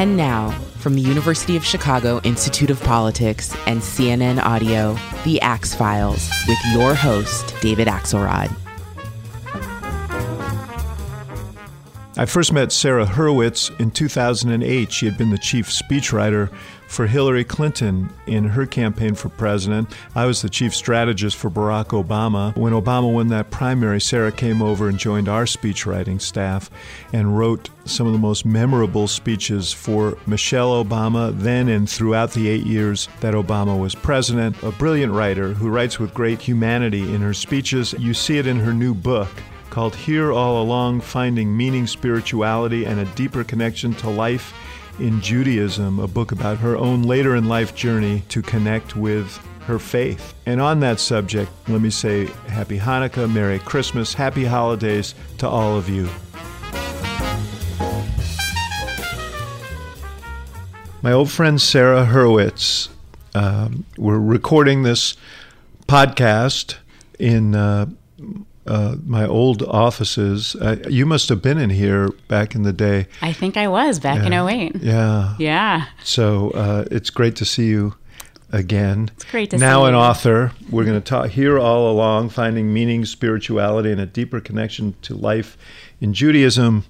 And now, from the University of Chicago Institute of Politics and CNN Audio, The Axe Files, with your host, David Axelrod. I first met Sarah Hurwitz in 2008. She had been the chief speechwriter for Hillary Clinton in her campaign for president. I was the chief strategist for Barack Obama. When Obama won that primary, Sarah came over and joined our speechwriting staff and wrote some of the most memorable speeches for Michelle Obama then and throughout the eight years that Obama was president. A brilliant writer who writes with great humanity in her speeches. You see it in her new book called Here All Along Finding Meaning, Spirituality, and a Deeper Connection to Life in Judaism, a book about her own later in life journey to connect with her faith. And on that subject, let me say Happy Hanukkah, Merry Christmas, Happy Holidays to all of you. My old friend Sarah Hurwitz, um, we're recording this podcast in uh, uh, my old offices. Uh, you must have been in here back in the day. I think I was back yeah. in 08. Yeah. Yeah. So uh, it's great to see you again. It's great to now an you. author. We're going to talk here all along, finding meaning, spirituality, and a deeper connection to life in Judaism.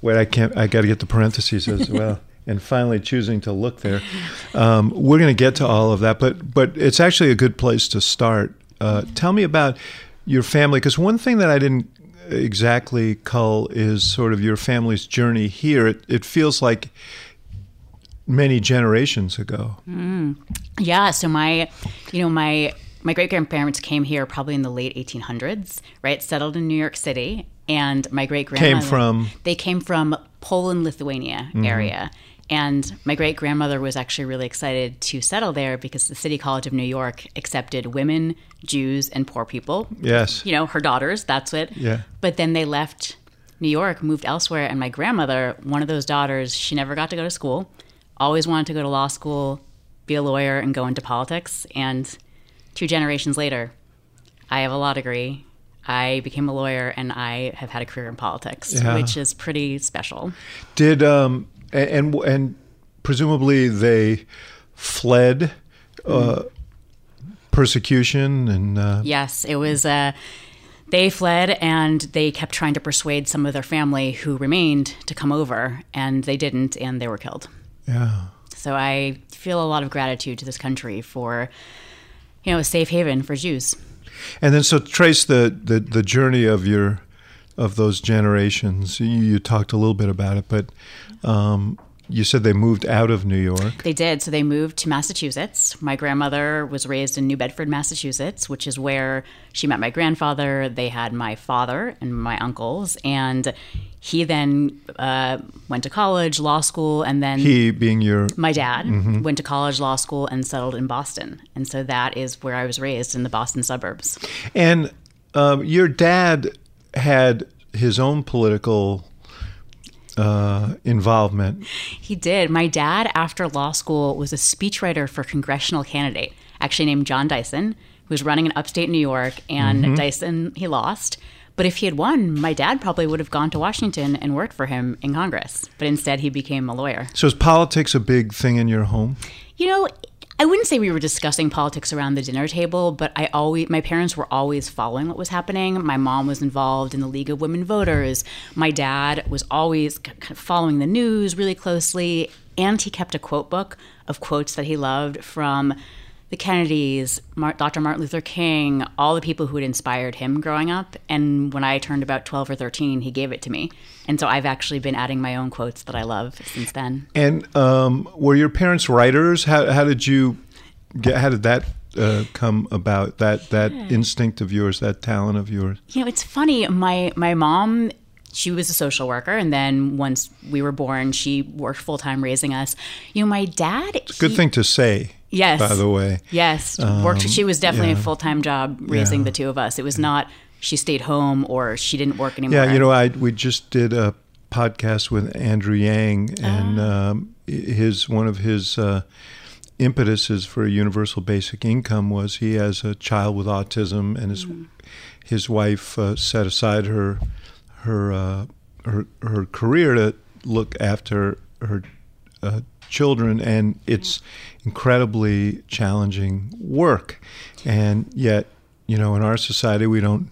Wait, I can't. I got to get the parentheses as well. and finally choosing to look there. Um, we're going to get to all of that, but but it's actually a good place to start. Uh, tell me about your family, because one thing that I didn't exactly cull is sort of your family's journey here. It, it feels like many generations ago. Mm. Yeah. So my, you know, my my great grandparents came here probably in the late 1800s, right? Settled in New York City, and my great grandmother Came from? they came from Poland, Lithuania mm-hmm. area. And my great grandmother was actually really excited to settle there because the City College of New York accepted women, Jews, and poor people. Yes. You know, her daughters, that's it. Yeah. But then they left New York, moved elsewhere, and my grandmother, one of those daughters, she never got to go to school, always wanted to go to law school, be a lawyer, and go into politics. And two generations later, I have a law degree. I became a lawyer and I have had a career in politics, Yeah. which is pretty special. Did um a- and and presumably they fled uh, persecution and uh, Yes, it was. Uh, they fled and they kept trying to persuade some of their family who remained to come over, and they didn't, and they were killed. yeah. So I feel a lot of gratitude to this country for, you know, a safe haven for Jews. And then so trace the, the, the journey of your of those generations. You, you talked a little bit about it, but um, you said they moved out of New York. They did. So they moved to Massachusetts. My grandmother was raised in New Bedford, Massachusetts, which is where she met my grandfather. They had my father and my uncles, and he then uh, went to college, law school, and then He being your my dad went to college, law school, and settled in Boston. And so that is where I was raised in the Boston suburbs. and um, your dad had his own political uh, involvement. He did. My dad, after law school, was a speechwriter for a congressional candidate, actually named John Dyson, who was running in upstate New York. And Dyson, he lost. But if he had won, my dad probably would have gone to Washington and worked for him in Congress. But instead, he became a lawyer. So is politics a big thing in your home? You know, I wouldn't say we were discussing politics around the dinner table, but I always my parents were always following what was happening. My mom was involved in the League of Women Voters. My dad was always kind of following the news really closely, and he kept a quote book of quotes that he loved from the Kennedys, Dr. Martin Luther King, all the people who had inspired him growing up. And when I turned about 12 or 13, he gave it to me. And so I've actually been adding my own quotes that I love since then. And um, were your parents writers? How, how did you get? How did that uh, come about? That that instinct of yours, that talent of yours. You know, it's funny. My my mom, she was a social worker, and then once we were born, she worked full time raising us. You know, my dad. it's a Good he- thing to say. Yes. By the way. Yes, worked. She was definitely yeah. a full time job raising Yeah. the two of us. It was not she stayed home or she didn't work anymore. Yeah, you know, I we just did a podcast with Andrew Yang, and Ah. um, his one of his uh, impetuses for a universal basic income was he has a child with autism, and his Mm-hmm. his wife uh, set aside her her uh, her her career to look after her uh, children, and it's incredibly challenging work, and yet you know in our society we don't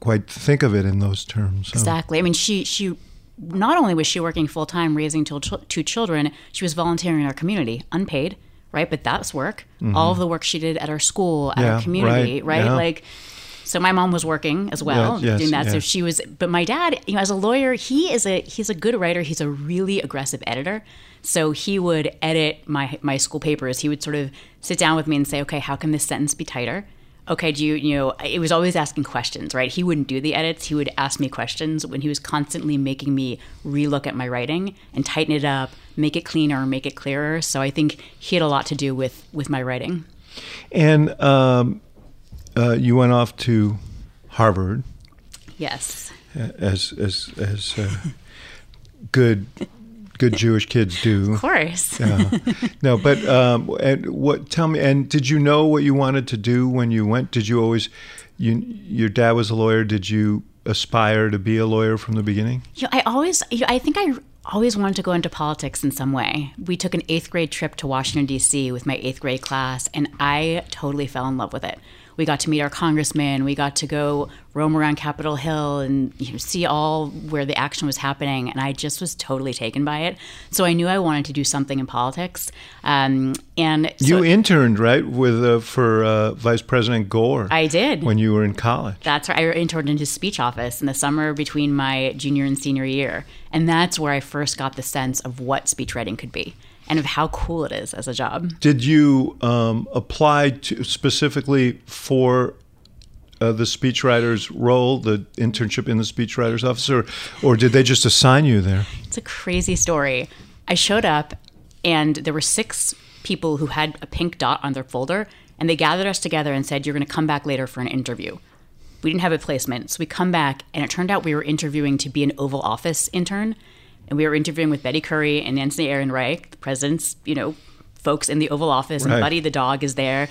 quite think of it in those terms. So- Exactly. I mean, she she not only was she working full time raising two, two children, she was volunteering in our community, unpaid, right? But that's work. All of the work she did at our school, at Mm-hmm. Yeah, our community, right, right? yeah. Like. So my mom was working as well, yes, doing that. So she was, but my dad, you know, as a lawyer, he is a he's a good writer. He's a really aggressive editor. So he would edit my my school papers. He would sort of sit down with me and say, okay, how can this sentence be tighter? okay, do you, you know, it was always asking questions, right? He wouldn't do the edits. He would ask me questions when he was constantly making me relook at my writing and tighten it up, make it cleaner, make it clearer. So I think he had a lot to do with, with my writing. And um, uh, you went off to Harvard Yes. as as as uh, good good Jewish kids do. Of course. Uh, no, but um, and what? Tell me. And did you know what you wanted to do when you went? Did you always? You your dad was a lawyer. Did you aspire to be a lawyer from the beginning? You know, I always, you know, I think I always wanted to go into politics in some way. We took an eighth grade trip to Washington, D.C. with my eighth grade class, and I totally fell in love with it. We got to meet our congressman. We got to go roam around Capitol Hill and you know, see all where the action was happening. And I just was totally taken by it. So I knew I wanted to do something in politics. Um, and so you interned right with uh, for uh, Vice President Gore. I did. when you were in college. That's right. I interned in his speech office in the summer between my junior and senior year. And that's where I first got the sense of what speechwriting could be and of how cool it is as a job. Did you um, apply to specifically for uh, the speechwriter's role, the internship in the speechwriter's office, or, or did they just assign you there? It's a crazy story. I showed up and there were six people who had a pink dot on their folder and they gathered us together and said, You're going to come back later for an interview. We didn't have a placement. So we come back and it turned out we were interviewing to be an Oval Office intern. And we were interviewing with Betty Currie and Nancy Hernreich, the president's, you know, folks in the Oval Office, Right. and Buddy the dog is there.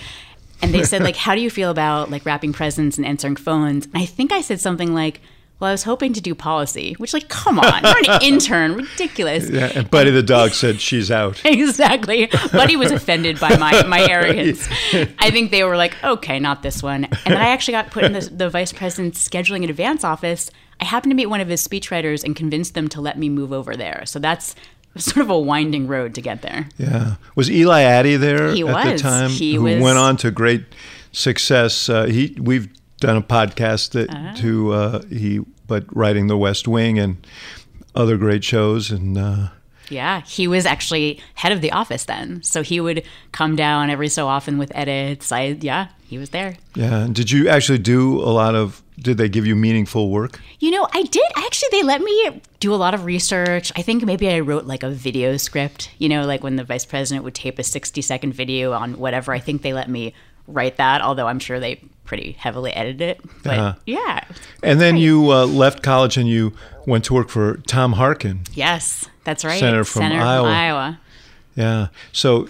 And they said, like, how do you feel about like wrapping presents and answering phones? And I think I said something like, well, I was hoping to do policy, which, like, come on, you're an intern, ridiculous. Yeah, and Buddy the dog said she's out. Exactly. Buddy was offended by my, my arrogance. I think they were like, okay, not this one. And then I actually got put in the, the vice president's scheduling and advance office. I happened to meet one of his speechwriters and convinced them to let me move over there. So that's sort of a winding road to get there. Yeah, was Eli Attie there He at the time? He who was- went on to great success. Uh, he we've done a podcast that Ah. to uh, he but writing The West Wing and other great shows and. Uh, Yeah, he was actually head of the office then. So he would come down every so often with edits. I yeah, he was there. Yeah. and Did you actually do a lot of? Did they give you meaningful work? You know, I did actually. They let me do a lot of research. I think maybe I wrote like a video script. You know, like when the vice president would tape a sixty-second video on whatever. I think they let me write that, although I'm sure they pretty heavily edited it. But Uh-huh. yeah, And then you uh, left college and you went to work for Tom Harkin. yes, that's right. Senator from Iowa. Iowa. Yeah. So,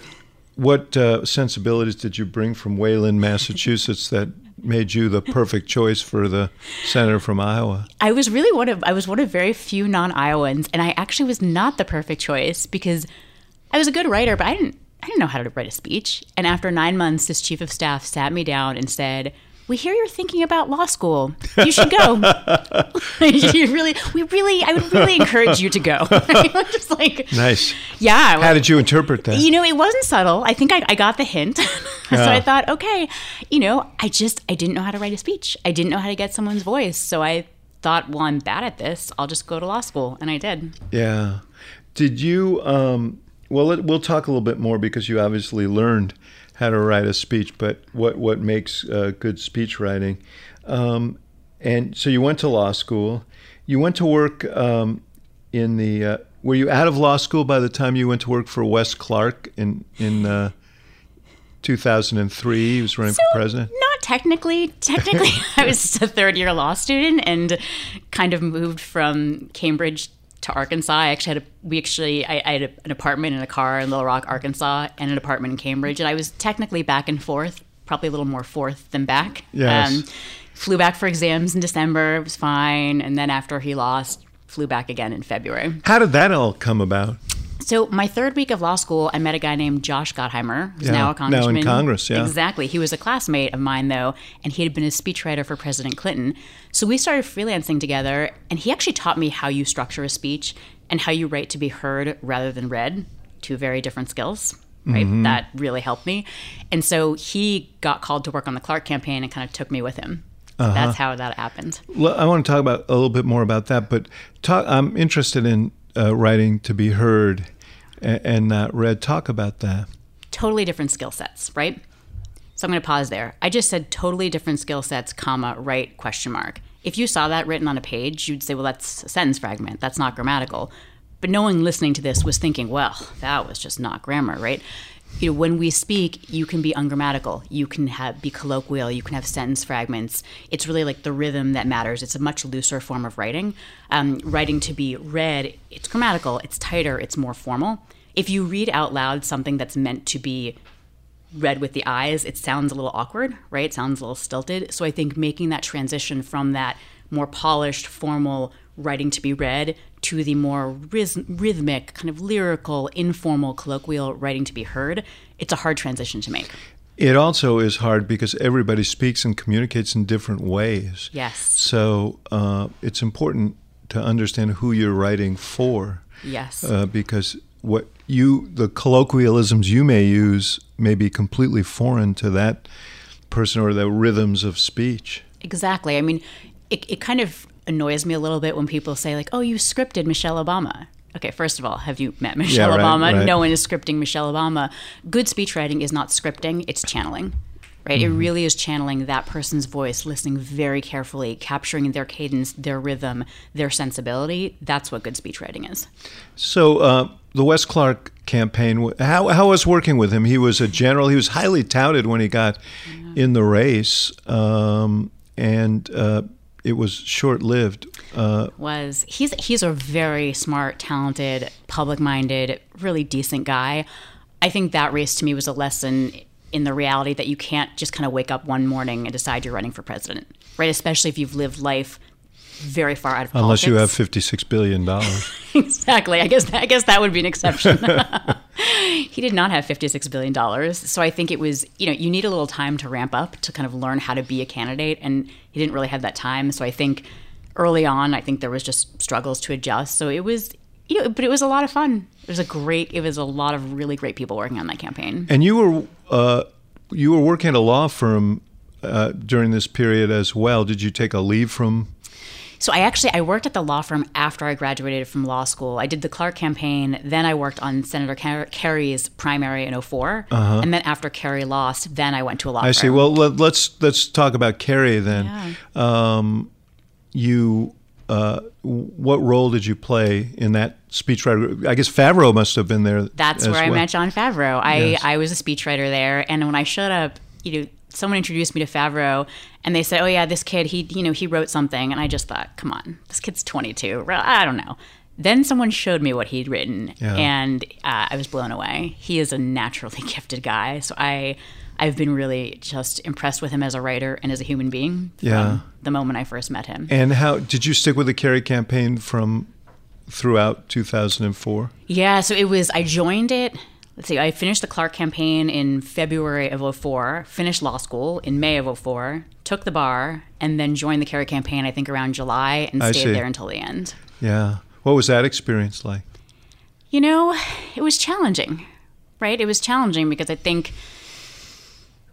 what uh, sensibilities did you bring from Wayland, Massachusetts, that made you the perfect choice for the senator from Iowa? I was really one of I was one of very few non-Iowans, and I actually was not the perfect choice because I was a good writer, but I didn't know how to write a speech. And after nine months, this chief of staff sat me down and said, "We hear you're thinking about law school. You should go. you really, we really, I would really encourage you to go." Just like, Nice. yeah. How did you interpret that? You know, it wasn't subtle. I think I, I got the hint. so Yeah. I thought, okay, you know, I just, I didn't know how to write a speech. I didn't know how to get someone's voice. So I thought, well, I'm bad at this. I'll just go to law school. And I did. Yeah. Did you? Um, well, we'll talk a little bit more because you obviously learned how to write a speech, but what what makes uh, good speech writing. Um, and so you went to law school. You went to work um, in the. Uh, were you out of law school by the time you went to work for Wes Clark in in uh, 2003? He was running So, for president. Not technically. Technically, I was a third year law student and kind of moved from Cambridge to Arkansas. I actually had a, we actually I, I had a, an apartment and a car in Little Rock, Arkansas, and an apartment in Cambridge, and I was technically back and forth, probably a little more forth than back. Um, Yes. flew back for exams in December. It was fine, and then after he lost, flew back again in February. How did that all come about? So my third week of law school, I met a guy named Josh Gottheimer, who's Yeah, now now a in congressman. Congress, yeah. Exactly. He was a classmate of mine though, and he had been a speechwriter for President Clinton. So we started freelancing together, and he actually taught me how you structure a speech and how you write to be heard rather than read. Two very different skills. Right. Mm-hmm. That really helped me. And so he got called to work on the Clark campaign and kind of took me with him. Uh-huh. That's how that happened. Well, I want to talk about a little bit more about that, but talk, I'm interested in uh, writing to be heard and, uh, and not read. Talk about that. totally different skill sets, right? So I'm going to pause there. I just said totally different skill sets, comma, right, question mark. If you saw that written on a page, you'd say, well, that's a sentence fragment. That's not grammatical. But no one listening to this was thinking, well, that was just not grammar, right? You know, when we speak, you can be ungrammatical. You can have be colloquial. You can have sentence fragments. It's really like the rhythm that matters. It's a much looser form of writing. Um, writing to be read, it's grammatical. It's tighter. It's more formal. If you read out loud something that's meant to be read with the eyes, it sounds a little awkward, right? It sounds a little stilted. So I think making that transition from that more polished, formal writing to be read to the more rhyth- rhythmic, kind of lyrical, informal, colloquial writing to be heard, it's a hard transition to make. It also is hard because everybody speaks and communicates in different ways. Yes. So uh, it's important to understand who you're writing for. Yes. Uh, because what you, the colloquialisms you may use, may be completely foreign to that person or the rhythms of speech. Exactly. I mean, it, it kind of annoys me a little bit when people say, like, oh, you scripted Michelle Obama. Okay, first of all, have you met Michelle right, Obama? right. No one is scripting Michelle Obama. Good speech writing is not scripting, it's channeling. Right? Mm-hmm. It really is channeling that person's voice, listening very carefully, capturing their cadence, their rhythm, their sensibility. That's what good speech writing is. So uh, the Wes Clark campaign, how, how was working with him? He was a general. He was highly touted when he got in the race, um, and uh, it was short lived. Uh, was he's he's a very smart, talented, public-minded, really decent guy. I think that race to me was a lesson in the reality that you can't just kind of wake up one morning and decide you're running for president, right? Especially if you've lived life very far out of unless you have fifty-six billion dollars. exactly. I guess I guess that would be an exception. he did not have 56 billion dollars, so I think it was you know you need a little time to ramp up to kind of learn how to be a candidate, and he didn't really have that time. So I think early on, I think there was just struggles to adjust. So it was you know, but it was a lot of fun. It was a great. It was a lot of really great people working on that campaign. and you were uh, you were working at a law firm uh, during this period as well. Did you take a leave from? So I actually I worked at the law firm after I graduated from law school. I did the Clark campaign, then I worked on Senator Ker- Kerry's primary in 4 and then after Kerry lost, then I went to a law Uh-huh. I see. Well, let, let's let's talk about Kerry then. Um, you, uh, what role did you play in that speechwriter? I guess Favreau must have been there. That's where I well. met John Favreau. I, Yes. I was a speechwriter there, and when I showed up, you know, someone introduced me to Favreau, and they said, "Oh yeah, this kid, he, you know, he wrote something," and I just thought, "Come on, this kid's 22. I don't know." Then someone showed me what he'd written, Yeah. and uh, I was blown away. He is a naturally gifted guy, so I. I've been really just impressed with him as a writer and as a human being from Yeah. the moment I first met him. And how did you stick with the Kerry campaign from throughout 2004? Yeah, so it was, I joined it. Let's see, I finished the Clark campaign in February of 04, finished law school in May of 04, took the bar, and then joined the Kerry campaign, I think around July, and I stayed see. there until the end. Yeah. What was that experience like? You know, it was challenging, right? It was challenging because I think,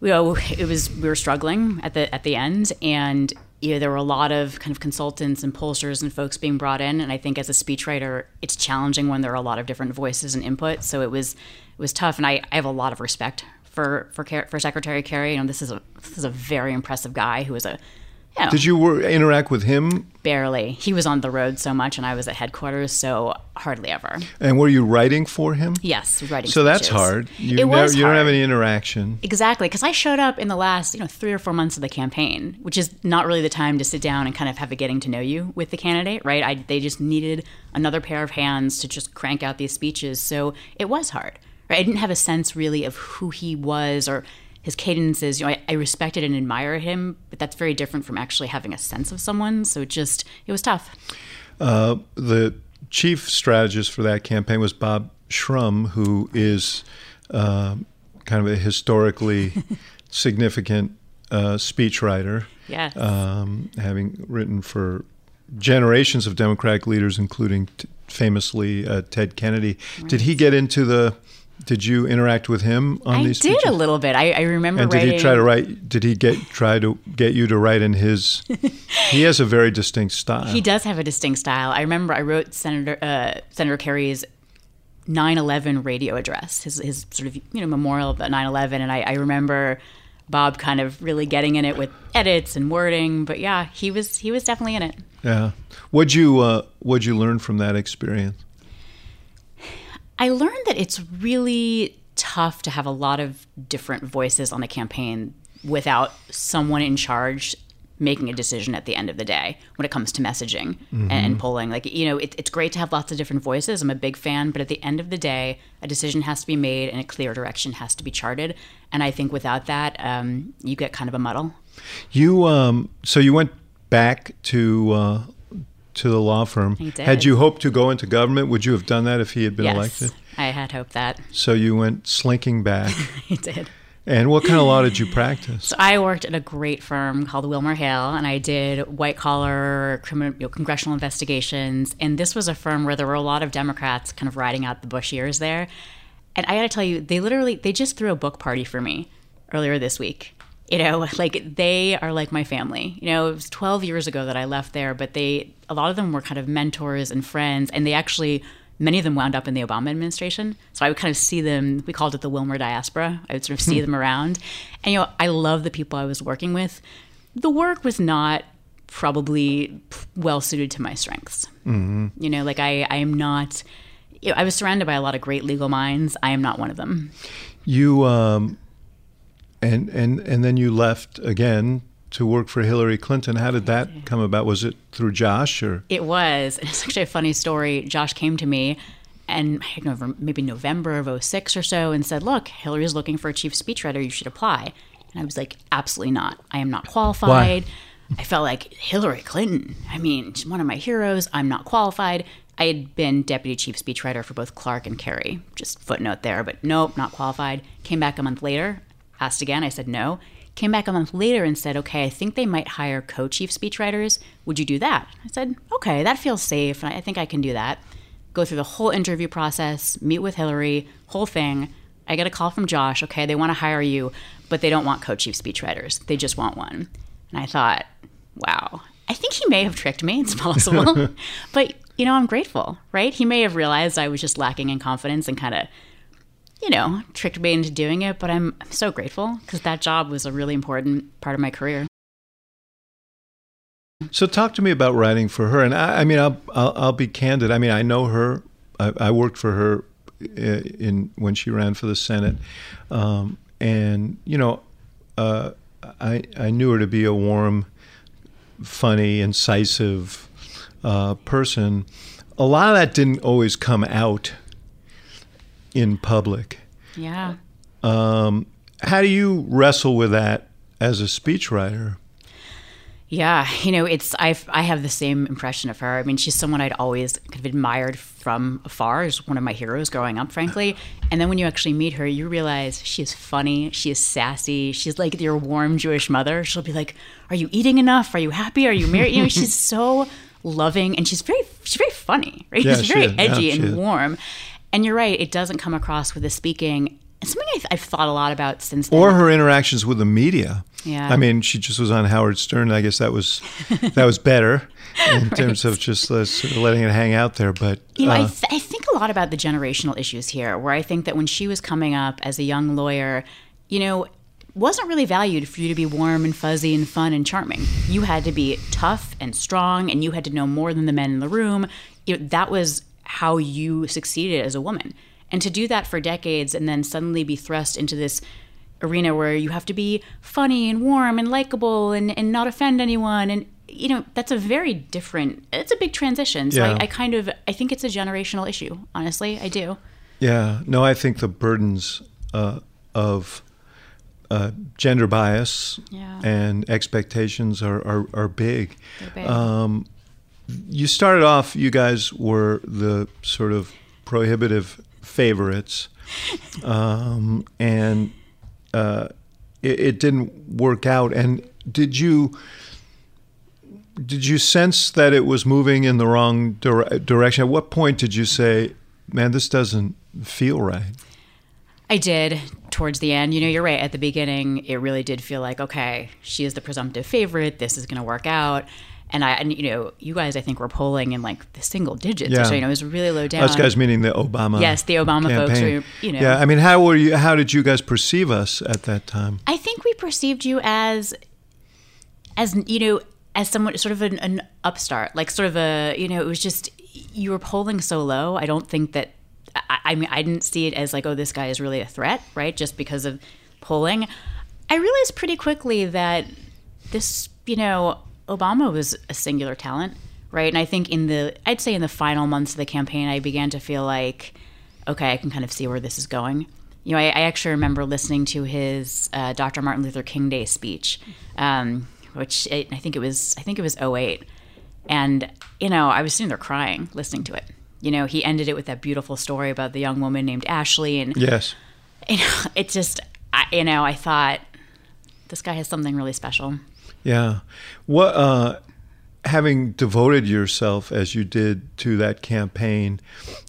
you know, it was we were struggling at the at the end, and you know there were a lot of kind of consultants and pollsters and folks being brought in, and I think as a speechwriter, it's challenging when there are a lot of different voices and input. So it was it was tough, and I, I have a lot of respect for for for Secretary Kerry. You know, this is a this is a very impressive guy who is a you know, Did you interact with him? Barely. He was on the road so much, and I was at headquarters, so hardly ever. And were you writing for him? Yes, writing. So speeches. that's hard. You it was You hard. don't have any interaction. Exactly, because I showed up in the last, you know, three or four months of the campaign, which is not really the time to sit down and kind of have a getting to know you with the candidate, right? I, they just needed another pair of hands to just crank out these speeches, so it was hard. Right? I didn't have a sense really of who he was or his cadences. You know, I, I respected and admired him, but that's very different from actually having a sense of someone. So it just it was tough. Uh, the chief strategist for that campaign was Bob Shrum, who is uh, kind of a historically significant uh, speechwriter. Yes. Um, having written for generations of Democratic leaders, including t- famously uh, Ted Kennedy. Right. Did he get into the did you interact with him on I these? I did speeches? a little bit. I, I remember. And did writing, he try to write? Did he get try to get you to write in his? he has a very distinct style. He does have a distinct style. I remember I wrote Senator uh, Senator Kerry's 9/11 radio address, his his sort of you know memorial of 9/11, and I, I remember Bob kind of really getting in it with edits and wording. But yeah, he was he was definitely in it. Yeah. What'd you uh, What'd you learn from that experience? I learned that it's really tough to have a lot of different voices on a campaign without someone in charge making a decision at the end of the day when it comes to messaging mm-hmm. and, polling. Like, you know, it, it's great to have lots of different voices. I'm a big fan, but at the end of the day, a decision has to be made and a clear direction has to be charted. And I think without that, um, you get kind of a muddle. You, um, so you went back to uh, to the law firm. Had you hoped to go into government? Would you have done that if he had been yes, elected? I had hoped that. So you went slinking back. I did. And what kind of law did you practice? So I worked at a great firm called Wilmer Hale, and I did white collar criminal, you know, congressional investigations. And this was a firm where there were a lot of Democrats kind of riding out the Bush years there. And I got to tell you, they literally they just threw a book party for me earlier this week you know like they are like my family. You know it was 12 years ago that i left there but they a lot of them were kind of mentors and friends and they actually many of them wound up in the obama administration. So i would kind of see them we called it the wilmer diaspora. I would sort of see hmm. them around. And you know i love the people i was working with. The work was not probably well suited to my strengths. Mm-hmm. you know like i i am not you know, i was surrounded by a lot of great legal minds. I am not one of them. You um and and and then you left again to work for Hillary Clinton. How did that come about? Was it through Josh or? It was. It's actually a funny story. Josh came to me and I don't know, maybe November of 06 or so and said, "Look, Hillary's looking for a chief speechwriter. You should apply." And I was like, "Absolutely not. I am not qualified." Why? I felt like Hillary Clinton. I mean, she's one of my heroes. I'm not qualified. I had been deputy chief speechwriter for both Clark and Kerry. Just footnote there, but nope, not qualified. Came back a month later. Asked again, I said no. Came back a month later and said, okay, I think they might hire co chief speechwriters. Would you do that? I said, okay, that feels safe. I think I can do that. Go through the whole interview process, meet with Hillary, whole thing. I get a call from Josh, okay, they want to hire you, but they don't want co chief speechwriters. They just want one. And I thought, wow, I think he may have tricked me. It's possible. but, you know, I'm grateful, right? He may have realized I was just lacking in confidence and kind of you know, tricked me into doing it, but I'm, so grateful because that job was a really important part of my career. So talk to me about writing for her, and I, I mean, I'll, I'll, I'll be candid. I mean, I know her. I, I worked for her in, in, when she ran for the Senate, um, and you know, uh, I I knew her to be a warm, funny, incisive uh, person. A lot of that didn't always come out in public. Yeah. Um, how do you wrestle with that as a speechwriter? Yeah, you know, it's I I have the same impression of her. I mean, she's someone I'd always kind of admired from afar as one of my heroes growing up, frankly. And then when you actually meet her, you realize she's funny, she is sassy, she's like your warm Jewish mother. She'll be like, "Are you eating enough? Are you happy? Are you married?" You know, she's so loving and she's very she's very funny, right? Yeah, she's very is. edgy yeah, and warm. And you're right, it doesn't come across with the speaking. It's something I've, I've, thought a lot about since then. Or her interactions with the media. Yeah. I mean, she just was on Howard Stern. I guess that was that was better in right. terms of just uh, sort of letting it hang out there. But you know, uh, I, th- I think a lot about the generational issues here, where I think that when she was coming up as a young lawyer, you know, wasn't really valued for you to be warm and fuzzy and fun and charming. You had to be tough and strong, and you had to know more than the men in the room. You know, that was how you succeeded as a woman. And to do that for decades and then suddenly be thrust into this arena where you have to be funny and warm and likable and, and not offend anyone and you know that's a very different it's a big transition so Yeah. I, I kind of i think it's a generational issue honestly i do Yeah, no, I think the burdens uh, of uh, gender bias Yeah. and expectations are, are, are big. Big. Um, you started off, you guys were the sort of prohibitive favorites, um, and uh, it, it didn't work out. And did you? Did you sense that it was moving in the wrong dire- direction? At what point did you say, "Man, this doesn't feel right"? I did towards the end. You know, you're right. At the beginning, it really did feel like, okay, she is the presumptive favorite. This is going to work out. And I, and you know, you guys, I think were polling in like the single digits. Yeah. Or so, you know, it was really low down. Us guys meaning the Obama. Yes, the Obama folks were, you know. Yeah, I mean, how were you? How did you guys perceive us at that time? I think we perceived you as, as you know, as someone sort of an, an upstart, like sort of a, you know, it was just you were polling so low. I don't think that. I, I mean, I didn't see it as like, oh, this guy is really a threat, right? Just because of polling. I realized pretty quickly that this, you know, Obama was a singular talent, right? And I think in the, I'd say in the final months of the campaign, I began to feel like, okay, I can kind of see where this is going. You know, I, I actually remember listening to his uh, Dr. Martin Luther King Day speech, um, which it, I think it was, I think it was 08. And, you know, I was sitting there crying listening to it. You know, he ended it with that beautiful story about the young woman named Ashley. And, Yes. you know, it just, I, you know, I thought this guy has something really special. Yeah. What? Uh, having devoted yourself as you did to that campaign,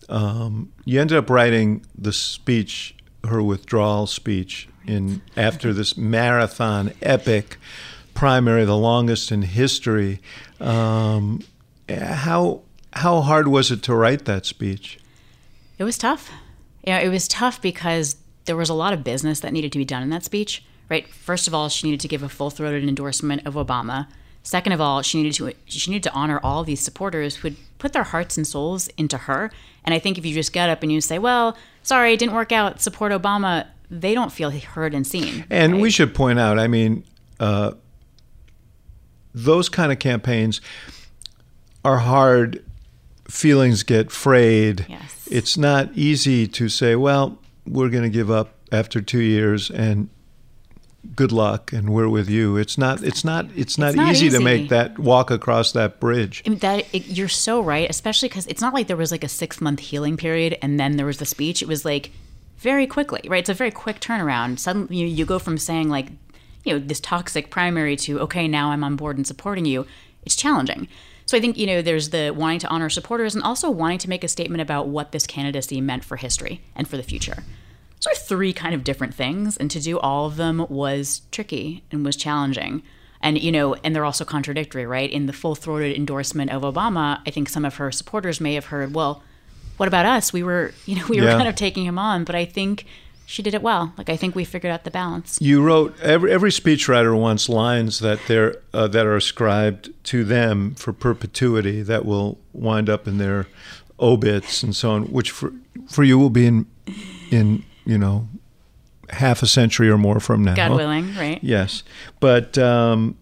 um, you ended up writing the speech, her withdrawal speech, in after this marathon epic primary, the longest in history. Um, how how hard was it to write that speech? It was tough. Yeah, it was tough because there was a lot of business that needed to be done in that speech. Right. First of all, she needed to give a full-throated endorsement of Obama. Second of all, she needed to she needed to honor all these supporters who had put their hearts and souls into her. And I think if you just get up and you say, "Well, sorry, it didn't work out. Support Obama," they don't feel heard and seen. And right? we should point out, I mean, uh, those kind of campaigns are hard. Feelings get frayed. Yes. It's not easy to say, well, we're going to give up after two years and good luck and we're with you. It's not. It's not. It's not, not easy, to make that walk across that bridge. I mean, that it, you're so right, especially because it's not like there was like a six month healing period and then there was the speech. It was like very quickly, right? It's a very quick turnaround. Suddenly, you, you go from saying like, you know, this toxic primary to okay, now I'm on board and supporting you. It's challenging. So I think you know, there's the wanting to honor supporters and also wanting to make a statement about what this candidacy meant for history and for the future. So are three kind of different things, and to do all of them was tricky and was challenging. And you know, and they're also contradictory, right? In the full-throated endorsement of Obama, I think some of her supporters may have heard, "Well, what about us? We were, you know, we were kind of taking him on." But I think she did it well. Like I think we figured out the balance. You wrote every every speechwriter wants lines that they're uh, that are ascribed to them for perpetuity that will wind up in their obits and so on, which for for you will be in in you know half a century or more from now. God willing, right? Yes, but um,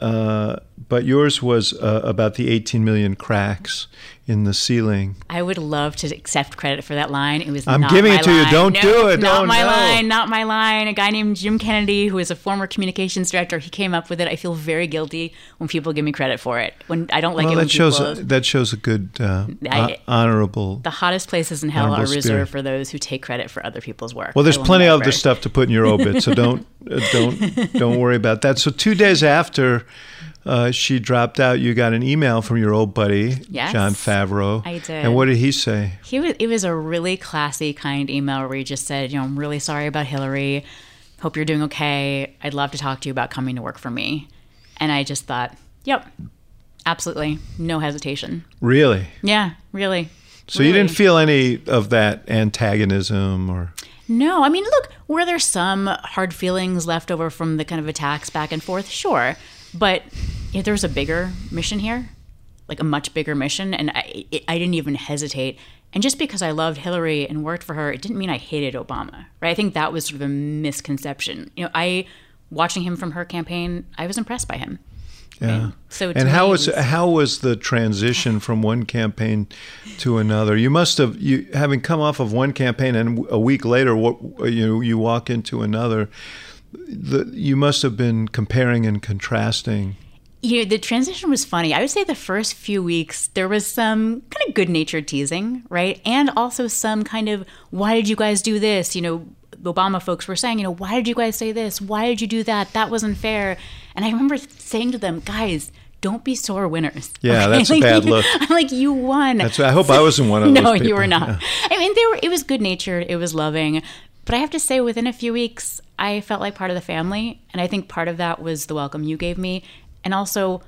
uh, but yours was uh, about the 18 million cracks in the ceiling. I would love to accept credit for that line. It was. I'm giving it to you. Don't No, do it. Not Don't, my no. line. Not my line. A guy named Jim Kennedy, who is a former communications director, he came up with it. I feel very guilty when people give me credit for it. When I don't like Well, it that shows people. that shows a good uh, I- honorable. the hottest places in hell are reserved spirit. for those who take credit for other people's work. Well, there's plenty of other stuff to put in your obit, so don't uh, don't don't worry about that. So two days after uh, she dropped out, you got an email from your old buddy Yes, John Favreau. I did. And what did he say? He was, it was a really classy, kind email where he just said, you know, I'm really sorry about Hillary. Hope you're doing okay. I'd love to talk to you about coming to work for me. And I just thought, yep, absolutely. No hesitation. Really? Yeah, really. So you didn't feel any of that antagonism or No, I mean, look, were there some hard feelings left over from the kind of attacks back and forth? Sure. But if there was a bigger mission here, like a much bigger mission, and I, it, I didn't even hesitate. And just because I loved Hillary and worked for her, it didn't mean I hated Obama, right? I think that was sort of a misconception. You know, I, watching him from her campaign, I was impressed by him. Yeah. Right? So and how was was- how was the transition from one campaign to another? You must have you having come off of one campaign and a week later, what you you walk into another. The, you must have been comparing and contrasting. you know, the transition was funny. I would say the first few weeks there was some kind of good-natured teasing, right? And also some kind of why did you guys do this? You know, the Obama folks were saying, you know, why did you guys say this? Why did you do that? That wasn't fair. And I remember saying to them, guys, don't be sore winners. Yeah, okay? that's a bad look. I'm like, you won. That's I hope I wasn't one of those. no, you were not. Yeah. I mean, they were. It was good natured. It was loving. But I have to say, within a few weeks, I felt like part of the family, and I think part of that was the welcome you gave me, and also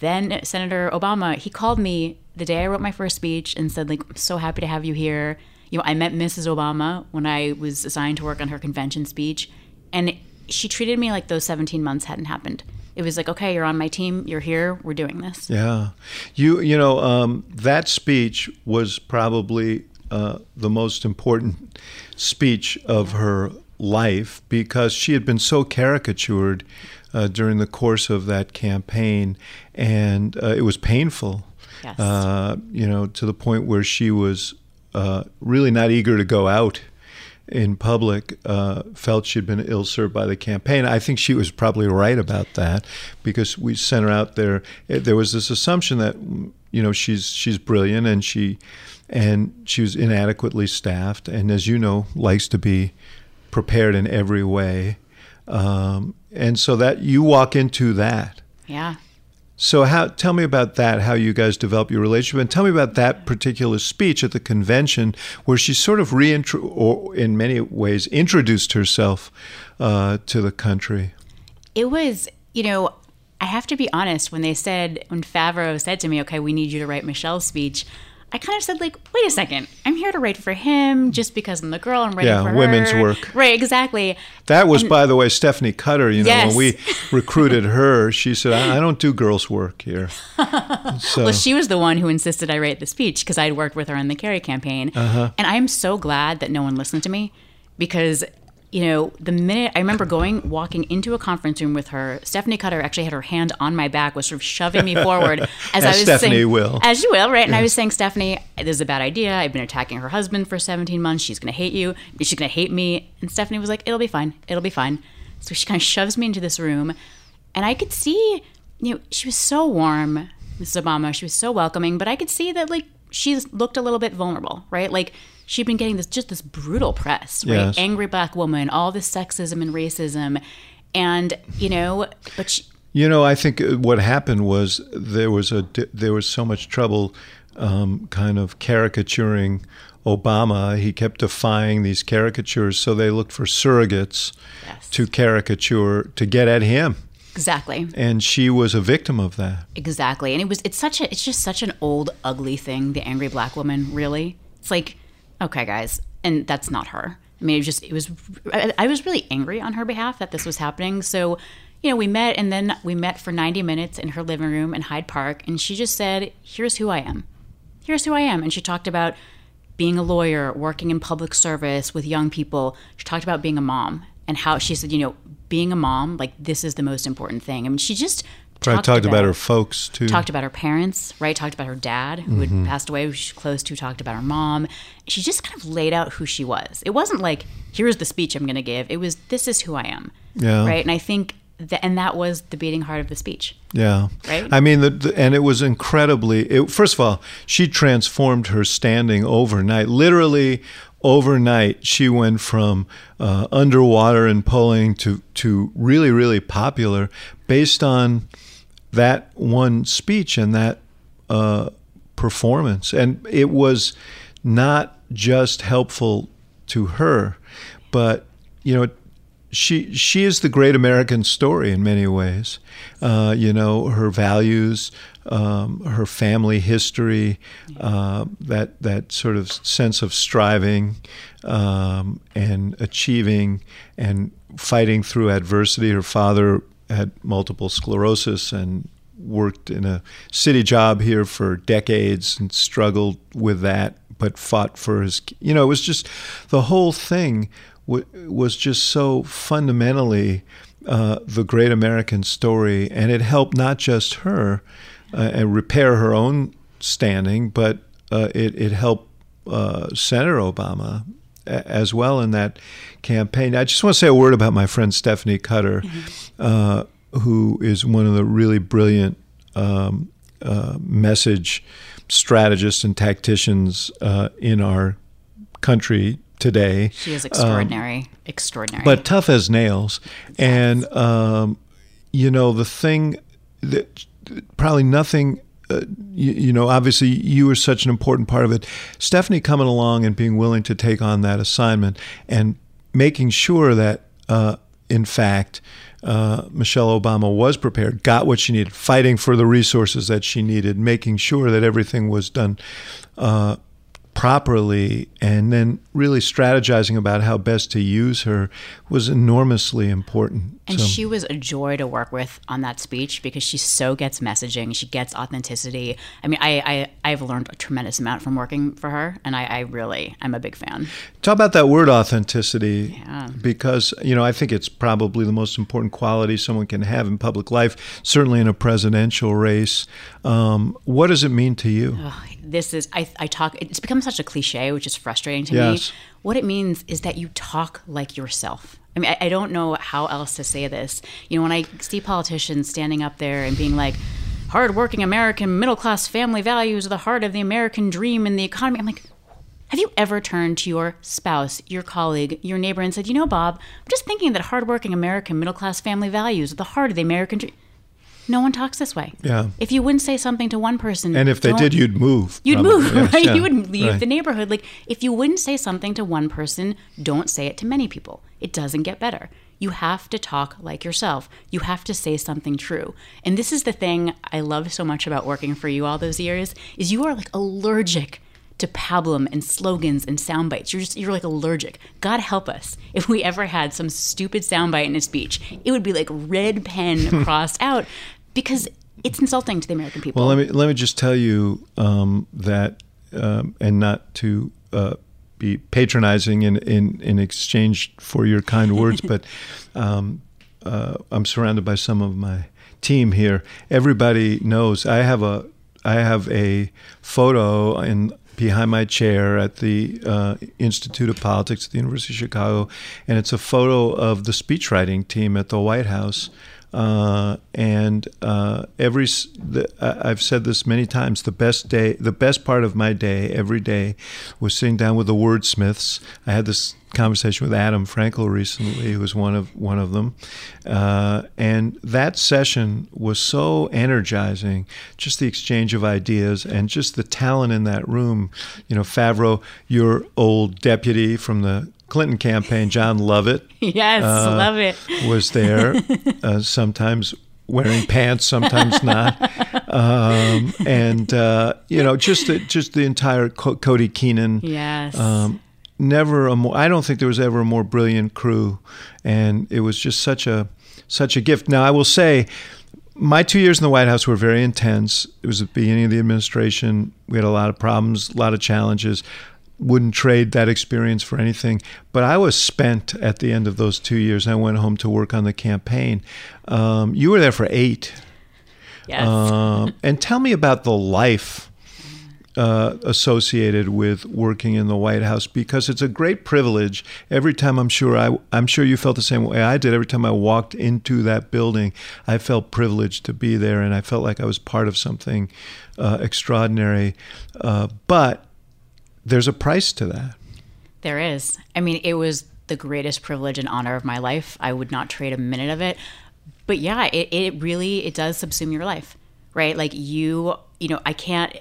then Senator Obama. He called me the day I wrote my first speech and said, like, I'm so happy to have you here. You know, I met Mrs. Obama when I was assigned to work on her convention speech, and she treated me like those 17 months hadn't happened. It was like, okay, you're on my team, you're here, we're doing this. Yeah, you you know um, that speech was probably uh, the most important speech of her life because she had been so caricatured uh, during the course of that campaign, and uh, it was painful. Yes. Uh, you know, to the point where she was uh, really not eager to go out in public uh, felt she'd been ill served by the campaign. I think she was probably right about that because we sent her out there. There was this assumption that you know she's she's brilliant and she and she was inadequately staffed and as you know likes to be prepared in every way. Um, and so that you walk into that. Yeah. So how tell me about that, how you guys develop your relationship, and tell me about that particular speech at the convention where she sort of reintro or in many ways introduced herself uh, to the country. It was, you know, I have to be honest. When they said, when Favreau said to me, "Okay, we need you to write Michelle's speech," I kind of said, like, "Wait a second, I'm here to write for him just because I'm the girl. I'm writing Yeah, for her." women's work. right? Exactly. That was, by the way, Stephanie Cutter. You know, Yes. when we recruited her, she said, "I I don't do girls' work here." So Well, she was the one who insisted I write the speech because I'd worked with her on the Kerry campaign. Uh-huh. And I'm so glad that no one listened to me because, you know, the minute I remember going, walking into a conference room with her, Stephanie Cutter actually had her hand on my back, was sort of shoving me forward as, I As was Stephanie saying, will. As you will, right? And I was saying, Stephanie, this is a bad idea. I've been attacking her husband for 17 months. She's going to hate you. She's going to hate me. And Stephanie was like, it'll be fine. It'll be fine. So she kind of shoves me into this room. And I could see, you know, she was so warm, Mrs. Obama. She was so welcoming, but I could see that, like, she looked a little bit vulnerable, right? Like, she'd been getting this just this brutal press, right? Yes. Angry black woman, all this sexism and racism. And, you know, but she, You know, I think uh, what happened was there was a there was so much trouble, um, kind of caricaturing Obama. He kept defying these caricatures, so they looked for surrogates Yes. to caricature to get at him, exactly. and she was a victim of that. Exactly. And it was it's such a it's just such an old ugly thing, the angry black woman, really. It's like, okay guys, and that's not her. I mean, it was just it was I, I was really angry on her behalf that this was happening. So, you know, we met and then we met for 90 minutes in her living room in Hyde Park and she just said, "Here's who I am. Here's who I am." And she talked about being a lawyer, working in public service with young people. She talked about being a mom and how she said, you know, being a mom, like this is the most important thing. I mean, she just Right, talked about her folks too. talked about her parents, right? Talked about her dad, who Mm-hmm. had passed away, who she was close to, talked about her mom. She just kind of laid out who she was. It wasn't like, here's the speech I'm going to give. It was, this is who I am. Yeah. Right. And I think that, and that was the beating heart of the speech. Yeah. Right? I mean, the, the, and it was incredibly. It, first of all, she transformed her standing overnight. Literally overnight, she went from uh, underwater and polling to to really, really popular based on that one speech and that uh, performance. And it was not just helpful to her, but you know. she she is the great American story in many ways. Uh, you know, her values, um, her family history, uh, that that sort of sense of striving um, and achieving and fighting through adversity. Her father had multiple sclerosis and worked in a city job here for decades and struggled with that, but fought for his. You know, it was just the whole thing w- was just so fundamentally uh, the great American story, and it helped not just her uh, and repair her own standing, but uh, it it helped uh, Senator Obama as well in that campaign. I just want to say a word about my friend Stephanie Cutter, mm-hmm. uh, who is one of the really brilliant um, uh, message strategists and tacticians uh, in our country today. She is extraordinary, um, extraordinary, but tough as nails. Yes. And um, you know the thing that probably nothing uh, you, you, know, obviously you were such an important part of it. Stephanie coming along and being willing to take on that assignment and making sure that, uh, in fact, uh, Michelle Obama was prepared, got what she needed, fighting for the resources that she needed, making sure that everything was done uh, properly and then really strategizing about how best to use her was enormously important. And so. she was a joy to work with on that speech because she so gets messaging, she gets authenticity. I mean, I, I have learned a tremendous amount from working for her, and I, I really I'm a big fan. Talk about that word authenticity, yeah. because you know I think it's probably the most important quality someone can have in public life, certainly in a presidential race. Um, what does it mean to you? Oh, this is I, I talk. It's become such a cliche, which is frustrating to yes. me. What it means is that you talk like yourself. I mean, I, I don't know how else to say this. You know, when I see politicians standing up there and being like, hardworking American middle class family values are the heart of the American dream and the economy. I'm like, have you ever turned to your spouse, your colleague, your neighbor and said, you know, Bob, I'm just thinking that hardworking American middle class family values are the heart of the American dream? No one talks this way. Yeah. If you wouldn't say something to one person, and if they did, you'd move. You'd probably. move, right? Yeah. You would leave right. the neighborhood. Like if you wouldn't say something to one person, don't say it to many people. It doesn't get better. You have to talk like yourself. You have to say something true. And this is the thing I love so much about working for you all those years is you are like allergic to pablum and slogans and sound bites. You're just you're like allergic. God help us if we ever had some stupid soundbite in a speech. It would be like red pen crossed out because it's insulting to the American people. Well, let me let me just tell you um, that, um, and not to uh, be patronizing in, in in exchange for your kind words, but um, uh, I'm surrounded by some of my team here. Everybody knows I have a I have a photo in behind my chair at the uh, Institute of Politics at the University of Chicago, and it's a photo of the speechwriting team at the White House. Uh, and uh, every the, I've said this many times. The best day, the best part of my day, every day, was sitting down with the wordsmiths. I had this conversation with Adam Frankel recently, who was one of one of them, uh, and that session was so energizing. Just the exchange of ideas and just the talent in that room. You know, Favreau, your old deputy from the Clinton campaign, Jon Lovett. Yes, uh, love it. Was there uh, sometimes wearing pants, sometimes not, um, and uh, you know, just the, just the entire Co- Cody Keenan. Yes. Um, never a more. I don't think there was ever a more brilliant crew, and it was just such a such a gift. Now I will say. My two years in the White House were very intense. It was the beginning of the administration. We had a lot of problems, a lot of challenges wouldn't trade that experience for anything. But I was spent at the end of those two years. I went home to work on the campaign. Um, you were there for eight. Yes. Uh, and tell me about the life uh, associated with working in the White House because it's a great privilege. Every time I'm sure I, I'm sure you felt the same way I did. Every time I walked into that building, I felt privileged to be there, and I felt like I was part of something uh, extraordinary. Uh, but there's a price to that. There is. I mean, it was the greatest privilege and honor of my life. I would not trade a minute of it. But yeah, it, it really it does subsume your life, right? Like you, you know, I can't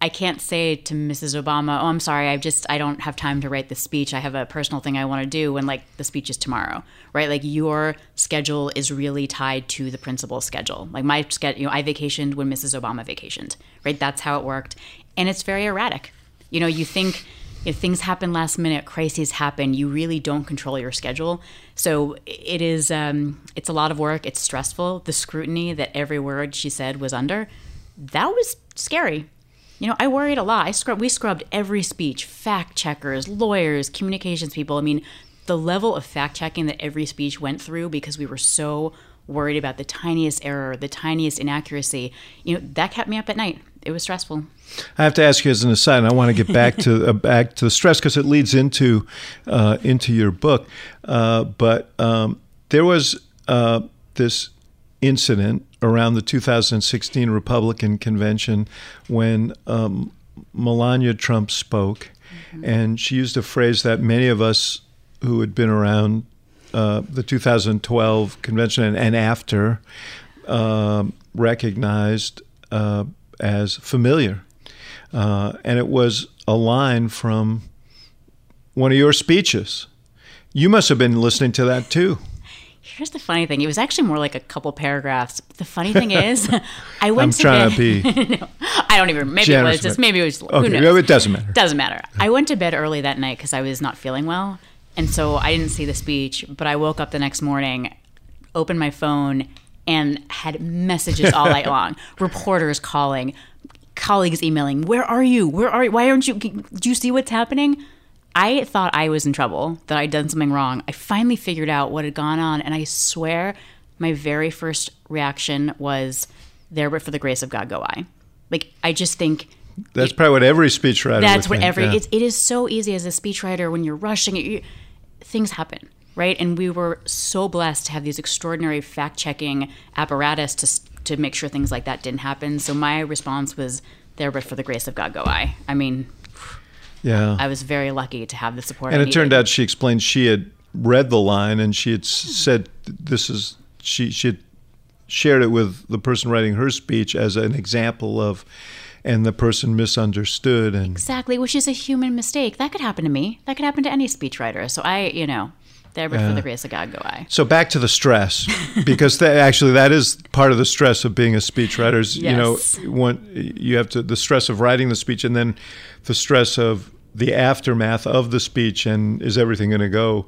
I can't say to Mrs. Obama, "Oh, I'm sorry, I just I don't have time to write the speech. I have a personal thing I want to do when like the speech is tomorrow." Right? Like your schedule is really tied to the principal's schedule. Like my schedule, you know, I vacationed when Mrs. Obama vacationed. Right? That's how it worked. And it's very erratic. You know, you think if things happen last minute, crises happen, you really don't control your schedule. So it is um, it's a lot of work. It's stressful. The scrutiny that every word she said was under, that was scary you know, I worried a lot. I scrub we scrubbed every speech, fact checkers, lawyers, communications people. I mean, the level of fact checking that every speech went through because we were so worried about the tiniest error, the tiniest inaccuracy, you know, that kept me up at night. It was stressful. I have to ask you as an aside, and I want to get back to uh, back to the stress because it leads into uh, into your book. Uh, but um, there was uh, this incident around the 2016 Republican convention when um, Melania Trump spoke, mm-hmm. and she used a phrase that many of us who had been around uh, the 2012 convention and, and after uh, recognized uh, as familiar. Uh, and it was a line from one of your speeches. You must have been listening to that too. Here's the funny thing. It was actually more like a couple paragraphs. The funny thing is, I went I'm to trying bed. to be. no, I don't even. Maybe it was just. Maybe it was. Okay, who knows? it doesn't matter. Doesn't matter. I went to bed early that night because I was not feeling well, and so I didn't see the speech. But I woke up the next morning, opened my phone, and had messages all night long. Reporters calling, colleagues emailing. Where are you? Where are you? Why aren't you? Do you see what's happening? I thought I was in trouble, that I'd done something wrong. I finally figured out what had gone on, and I swear my very first reaction was, There but for the grace of God go I. Like, I just think. That's it, probably what every speechwriter That's what think, every. Yeah. It's, it is so easy as a speechwriter when you're rushing, you, things happen, right? And we were so blessed to have these extraordinary fact checking apparatus to, to make sure things like that didn't happen. So my response was, There but for the grace of God go I. I mean, yeah. I was very lucky to have the support. And it turned out she explained she had read the line and she had mm-hmm. said this is she she had shared it with the person writing her speech as an example of and the person misunderstood and exactly which is a human mistake that could happen to me that could happen to any speechwriter so i you know there but Yeah. for the grace of god go i So back to the stress, because that, actually that is part of the stress of being a speechwriter. Is, You know, one you have to the stress of writing the speech, and then the stress of the aftermath of the speech, and is everything going to go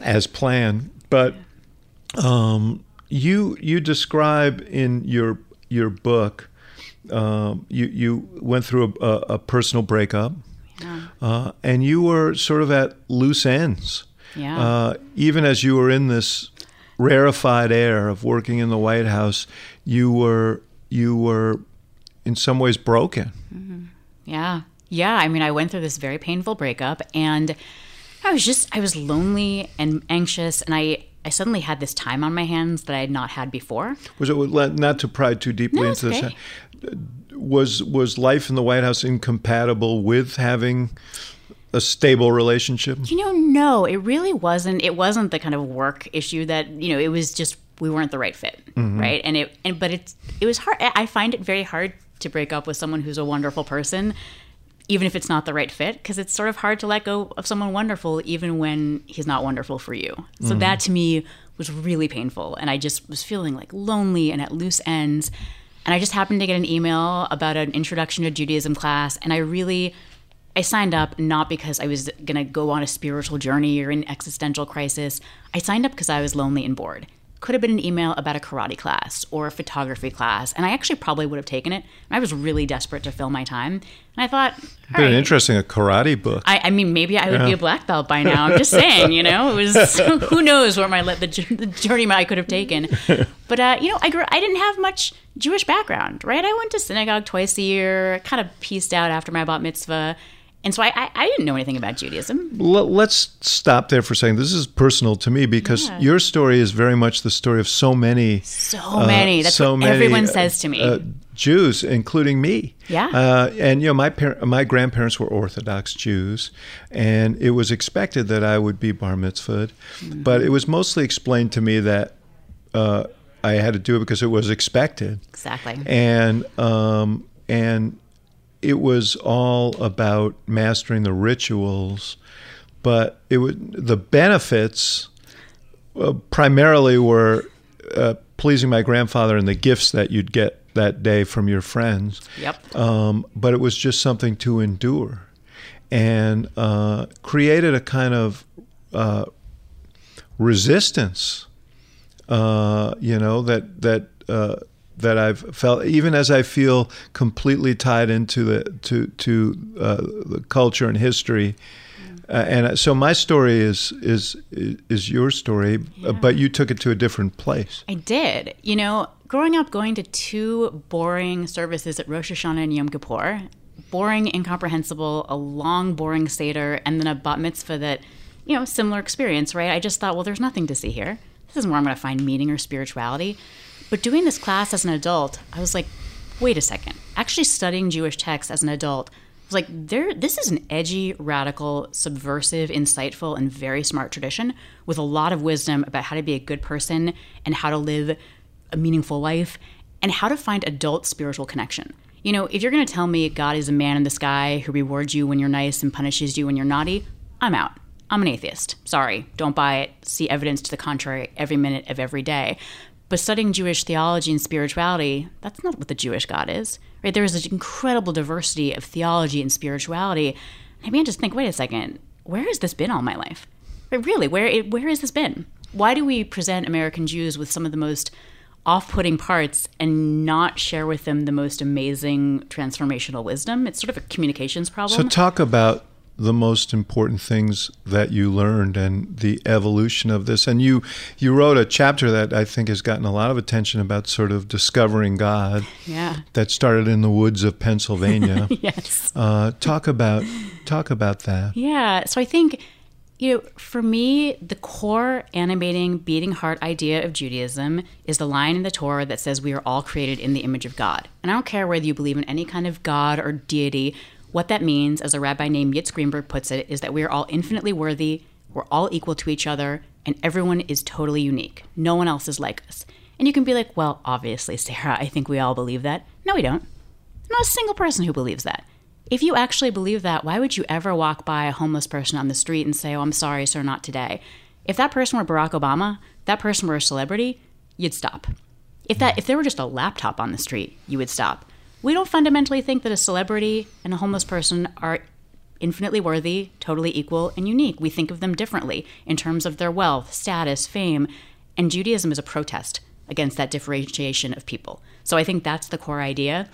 as planned? But um, you you describe in your your book, um, you you went through a, a, a personal breakup, uh, and you were sort of at loose ends yeah uh, even as you were in this rarefied air of working in the White House, you were you were in some ways broken. Yeah. Yeah. I mean, I went through this very painful breakup and I was just, I was lonely and anxious. And I, I suddenly had this time on my hands that I had not had before. Was it not to pry too deeply No, into it's this? Was was life in the White House incompatible with having a stable relationship? You know, no, it really wasn't. It wasn't the kind of work issue that, you know, it was just, we weren't the right fit. Mm-hmm. Right. And it, and, but it's, it was hard. I find it very hard to break up with someone who's a wonderful person. Even if it's not the right fit, because it's sort of hard to let go of someone wonderful, even when he's not wonderful for you. So mm-hmm. that to me was really painful. And I just was feeling like lonely and at loose ends. And I just happened to get an email about an introduction to Judaism class. And I really, I signed up not because I was going to go on a spiritual journey or an existential crisis. I signed up because I was lonely and bored. Could have been an email about a karate class or a photography class. And I actually probably would have taken it. I was really desperate to fill my time. And I thought, all Been right. interesting, a karate book. I, I mean, maybe I would be a black belt by now. I'm just saying, you know, it was who knows where my the, the journey I could have taken. But uh, you know, I grew. I didn't have much Jewish background, right? I went to synagogue twice a year, kind of pieced out after my bat mitzvah, and so I, I, I didn't know anything about Judaism. L- let's stop there for a second. This is personal to me because Yeah. your story is very much the story of so many, So uh, many. That's so what many, everyone uh, says to me. uh, Jews, including me. Yeah. Uh, and you know, my par- my grandparents were Orthodox Jews, and it was expected that I would be bar mitzvahed, Mm-hmm. but it was mostly explained to me that uh, I had to do it because it was expected exactly. and um, and it was all about mastering the rituals, but it would the benefits uh, primarily were uh, pleasing my grandfather and the gifts that you'd get that day from your friends. Yep. Um, but it was just something to endure, and uh, created a kind of uh, resistance. Uh, you know that that uh, that I've felt, even as I feel completely tied into the to to uh, the culture and history. Uh, and so my story is is is your story, Yeah. but you took it to a different place. I did. You know, growing up, going to two boring services at Rosh Hashanah and Yom Kippur, boring, incomprehensible, a long, boring Seder, and then a bat mitzvah that, you know, similar experience, right? I just thought, well, there's nothing to see here. This isn't where I'm going to find meaning or spirituality. But doing this class as an adult, I was like, wait a second. Actually, studying Jewish texts as an adult, I was like, there. This is an edgy, radical, subversive, insightful, and very smart tradition with a lot of wisdom about how to be a good person and how to live a meaningful life and how to find adult spiritual connection. You know, if you're going to tell me God is a man in the sky who rewards you when you're nice and punishes you when you're naughty, I'm out. I'm an atheist. Sorry, don't buy it. See evidence to the contrary every minute of every day. But studying Jewish theology and spirituality, that's not what the Jewish God is. Right? There is an incredible diversity of theology and spirituality. I mean, just think, wait a second, where has this been all my life? Right, really, where where has this been? Why do we present American Jews with some of the most off-putting parts and not share with them the most amazing transformational wisdom? It's sort of a communications problem. So talk about the most important things that you learned and the evolution of this. And you you wrote a chapter that I think has gotten a lot of attention about sort of discovering God. Yeah. That started in the woods of Pennsylvania. yes. Uh, talk about talk about that. Yeah. So I think, you know, for me, the core animating, beating heart idea of Judaism is the line in the Torah that says we are all created in the image of God. And I don't care whether you believe in any kind of God or deity. What that means, as a rabbi named Yitz Greenberg puts it, is that we are all infinitely worthy, we're all equal to each other, and everyone is totally unique. No one else is like us. And you can be like, well, obviously, Sarah, I think we all believe that. No, we don't. Not a single person who believes that. If you actually believe that, why would you ever walk by a homeless person on the street and say, Oh, I'm sorry, sir, not today? If that person were Barack Obama, that person were a celebrity, you'd stop. If that if there were just a laptop on the street, you would stop. We don't fundamentally think that a celebrity and a homeless person are infinitely worthy, totally equal, and unique. We think of them differently in terms of their wealth, status, fame, and Judaism is a protest against that differentiation of people. So I think that's the core idea.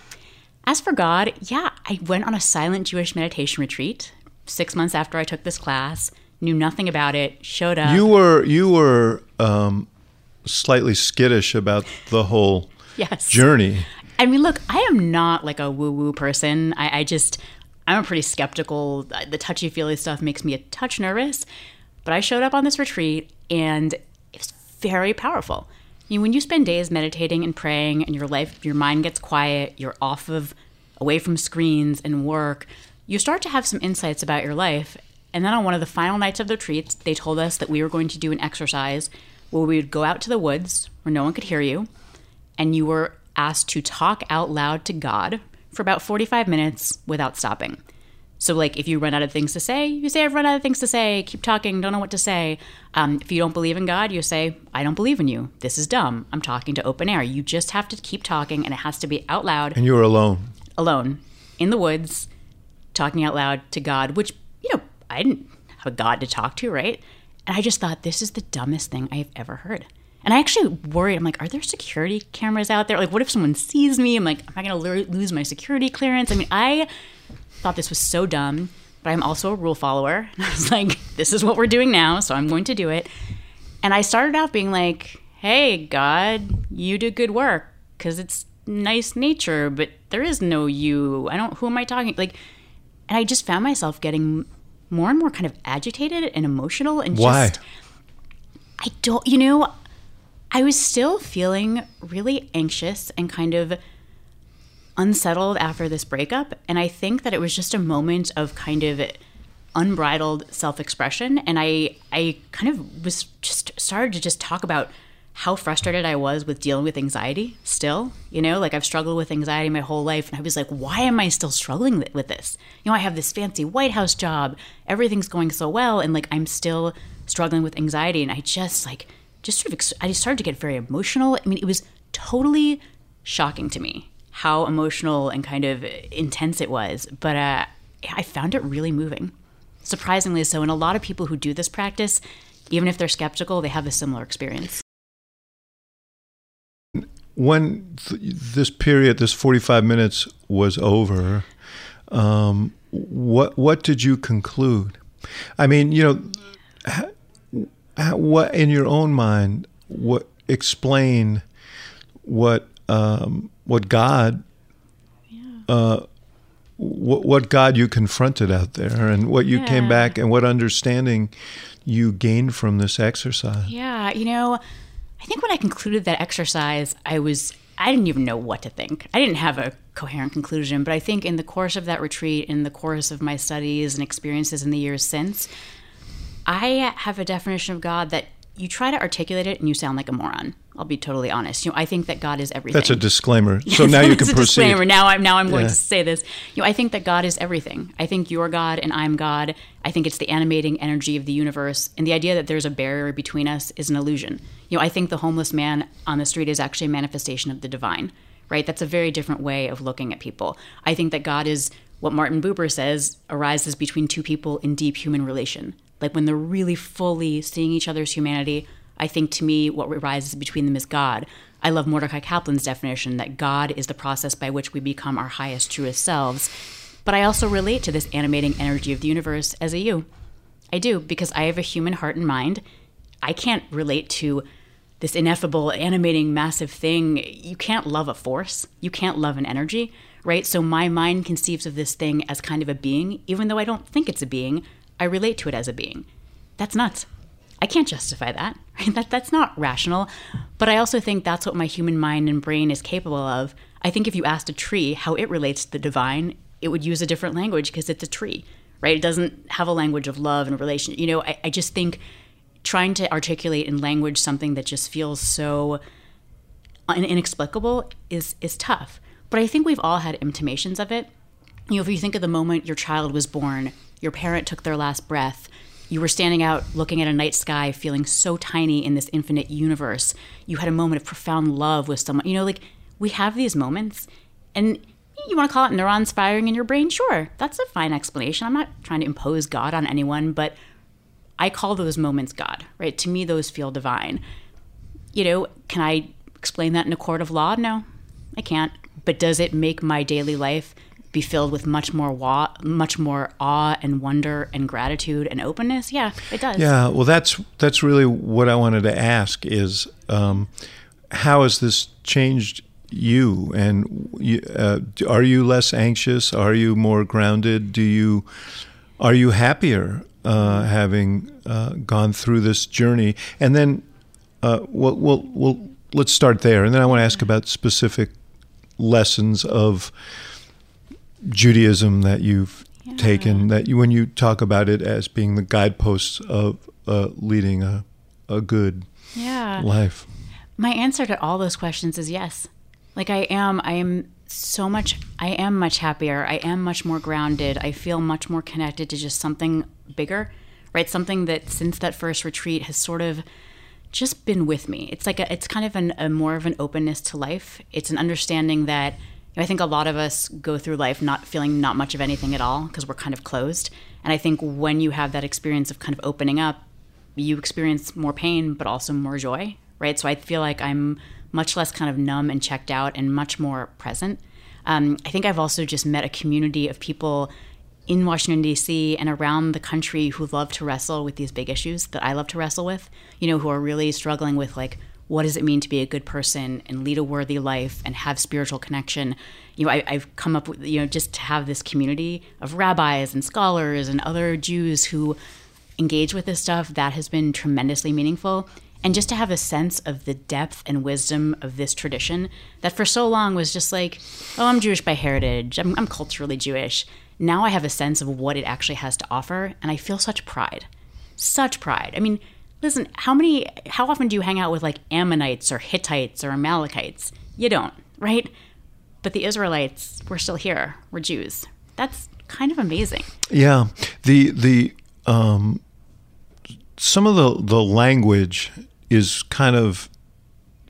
As for God, yeah, I went on a silent Jewish meditation retreat six months after I took this class, knew nothing about it, showed up. You were you were um, slightly skittish about the whole yes. journey. I mean, look, I am not like a woo woo person. I, I just, I'm a pretty skeptical. The touchy feely stuff makes me a touch nervous. But I showed up on this retreat and it was very powerful. You know, when you spend days meditating and praying and your life, your mind gets quiet, you're off of, away from screens and work, you start to have some insights about your life. And then on one of the final nights of the retreat, they told us that we were going to do an exercise where we would go out to the woods where no one could hear you, and you were asked to talk out loud to God for about 45 minutes without stopping. So, like, if you run out of things to say, you say, I've run out of things to say, keep talking, don't know what to say. Um, if you don't believe in God, you say, I don't believe in you. This is dumb. I'm talking to open air. You just have to keep talking, and it has to be out loud, And you were alone. alone, in the woods, talking out loud to God, which, you know, I didn't have a God to talk to, right? And I just thought, this is the dumbest thing I've ever heard. And I actually worried. I'm like, are there security cameras out there? Like, what if someone sees me? I'm like, am I going to lose my security clearance? I mean, I thought this was so dumb, but I'm also a rule follower. And I was like, this is what we're doing now, so I'm going to do it. And I started out being like, hey, God, you did good work because it's nice nature, but there is no you. I don't, who am I talking? Like, and I just found myself getting more and more kind of agitated and emotional and Why? just, I don't, you know, I was still feeling really anxious and kind of unsettled after this breakup. And I think that it was just a moment of kind of unbridled self expression. And I, I kind of was just started to just talk about how frustrated I was with dealing with anxiety still. You know, like I've struggled with anxiety my whole life. And I was like, why am I still struggling with this? You know, I have this fancy White House job, everything's going so well. And like I'm still struggling with anxiety. And I just like, just sort of, I just started to get very emotional. I mean, it was totally shocking to me how emotional and kind of intense it was. But uh, I found it really moving, surprisingly so. And a lot of people who do this practice, even if they're skeptical, they have a similar experience. When th- this period, this 45 minutes was over, um, what what did you conclude? I mean, you know, what in your own mind, what explain what um, what God, uh, what, what God you confronted out there, and what you Yeah. came back, and what understanding you gained from this exercise. Yeah, you know, I think when I concluded that exercise, I was I didn't even know what to think. I didn't have a coherent conclusion, but I think in the course of that retreat, in the course of my studies and experiences in the years since, I have a definition of God that you try to articulate it and you sound like a moron. I'll be totally honest. You know, I think that God is everything. That's a disclaimer. So now you can a proceed. Disclaimer. Now I'm now I'm going to say this. You know, I think that God is everything. I think you're God and I'm God. I think it's the animating energy of the universe, and the idea that there's a barrier between us is an illusion. You know, I think the homeless man on the street is actually a manifestation of the divine. Right? That's a very different way of looking at people. I think that God is what Martin Buber says arises between two people in deep human relation. Like when they're really fully seeing each other's humanity, I think to me, what arises between them is God. I love Mordecai Kaplan's definition that God is the process by which we become our highest, truest selves. But I also relate to this animating energy of the universe as a you. I do, because I have a human heart and mind. I can't relate to this ineffable, animating, massive thing. You can't love a force. You can't love an energy, right? So my mind conceives of this thing as kind of a being, even though I don't think it's a being. I relate to it as a being. That's nuts. I can't justify that. Right? That that's not rational. But I also think that's what my human mind and brain is capable of. I think if you asked a tree how it relates to the divine, it would use a different language because it's a tree, right? It doesn't have a language of love and relation. You know, I, I just think trying to articulate in language something that just feels so inexplicable is is tough. But I think we've all had intimations of it. You know, if you think of the moment your child was born, your parent took their last breath, you were standing out looking at a night sky, feeling so tiny in this infinite universe. You had a moment of profound love with someone. You know, like we have these moments, and you want to call it neurons firing in your brain? Sure, that's a fine explanation. I'm not trying to impose God on anyone, but I call those moments God, right? To me, those feel divine. You know, can I explain that in a court of law? No, I can't. But does it make my daily life be filled with much more wa- much more awe and wonder and gratitude and openness? Yeah, it does. Yeah, well, that's that's really what I wanted to ask is um, how has this changed you? And uh, are you less anxious? Are you more grounded? Do you are you happier uh, having uh, gone through this journey? And then uh, we'll, we'll, we'll let's start there, and then I want to ask about specific lessons of Judaism that you've taken that you when you talk about it as being the guideposts of uh, leading a a good Yeah. life. My answer to all those questions is yes. Like I am, I am so much, I am much happier. I am much more grounded. I feel much more connected to just something bigger, right? Something that since that first retreat has sort of just been with me. It's like a, it's kind of an, a more of an openness to life. It's an understanding that I think a lot of us go through life not feeling not much of anything at all because we're kind of closed. And I think when you have that experience of kind of opening up, you experience more pain, but also more joy, right? So I feel like I'm much less kind of numb and checked out and much more present. Um, I think I've also just met a community of people in Washington, D.C. and around the country who love to wrestle with these big issues that I love to wrestle with, you know, who are really struggling with like, what does it mean to be a good person and lead a worthy life and have spiritual connection? You know, I, I've come up with, you know, just to have this community of rabbis and scholars and other Jews who engage with this stuff, that has been tremendously meaningful. And just to have a sense of the depth and wisdom of this tradition that for so long was just like, oh, I'm Jewish by heritage, I'm, I'm culturally Jewish. Now I have a sense of what it actually has to offer, and I feel such pride. Such pride. I mean, listen, how many, how often do you hang out with like Ammonites or Hittites or Amalekites? You don't, right? But the Israelites, we're still here. We're Jews. That's kind of amazing. Yeah. The, the, um, some of the, the language is kind of,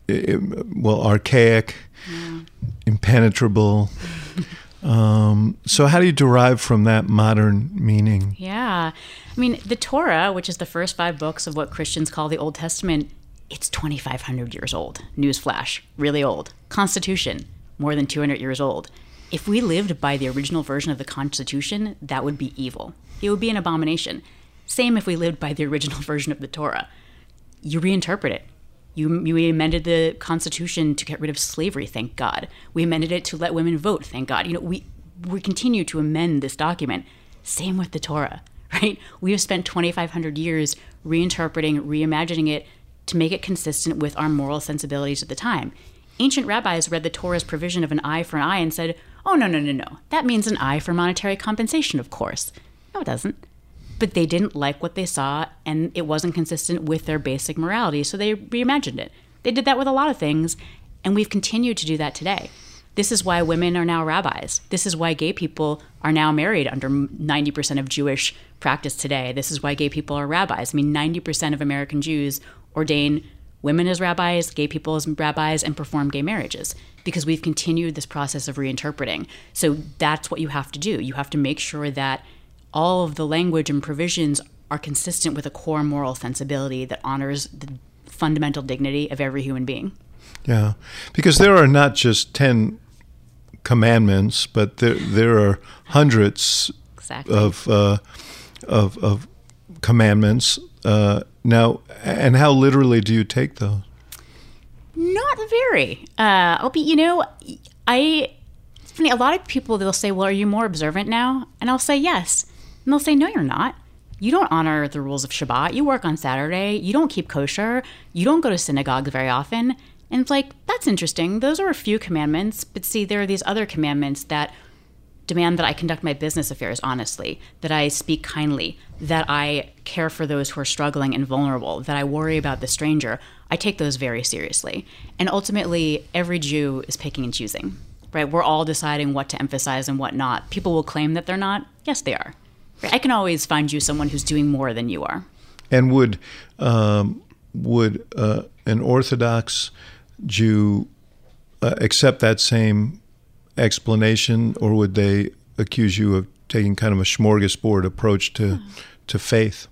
well, archaic, yeah. impenetrable. Um, so, how do you derive from that modern meaning? Yeah. I mean, the Torah, which is the first five books of what Christians call the Old Testament, it's 2,500 years old. Newsflash, really old. Constitution, more than 200 years old. If we lived by the original version of the Constitution, that would be evil. It would be an abomination. Same if we lived by the original version of the Torah. You reinterpret it. You, you amended the Constitution to get rid of slavery, thank God. We amended it to let women vote, thank God. You know, we, we continue to amend this document. Same with the Torah, right? We have spent 2,500 years reinterpreting, reimagining it to make it consistent with our moral sensibilities at the time. Ancient rabbis read the Torah's provision of an eye for an eye and said, oh, no, no, no, no. That means an eye for monetary compensation, of course. No, it doesn't but they didn't like what they saw and it wasn't consistent with their basic morality, so they reimagined it. They did that with a lot of things, and we've continued to do that today. This is why women are now rabbis. This is why gay people are now married under 90% of Jewish practice today. This is why gay people are rabbis. I mean, 90% of American Jews ordain women as rabbis, gay people as rabbis, and perform gay marriages because we've continued this process of reinterpreting. So that's what you have to do. You have to make sure that all of the language and provisions are consistent with a core moral sensibility that honors the fundamental dignity of every human being. Yeah, because there are not just 10 commandments, but there, there are hundreds exactly. of, uh, of, of commandments. Uh, now, and how literally do you take those? Not very. Uh, I'll be, you know, I, it's funny, a lot of people, they'll say, well, are you more observant now? And I'll say, yes. And they'll say, No, you're not. You don't honor the rules of Shabbat. You work on Saturday. You don't keep kosher. You don't go to synagogue very often. And it's like, that's interesting. Those are a few commandments. But see, there are these other commandments that demand that I conduct my business affairs honestly, that I speak kindly, that I care for those who are struggling and vulnerable, that I worry about the stranger. I take those very seriously. And ultimately, every Jew is picking and choosing, right? We're all deciding what to emphasize and what not. People will claim that they're not. Yes, they are. I can always find you someone who's doing more than you are. And would um, would uh, an Orthodox Jew uh, accept that same explanation, or would they accuse you of taking kind of a smorgasbord approach to hmm. to faith?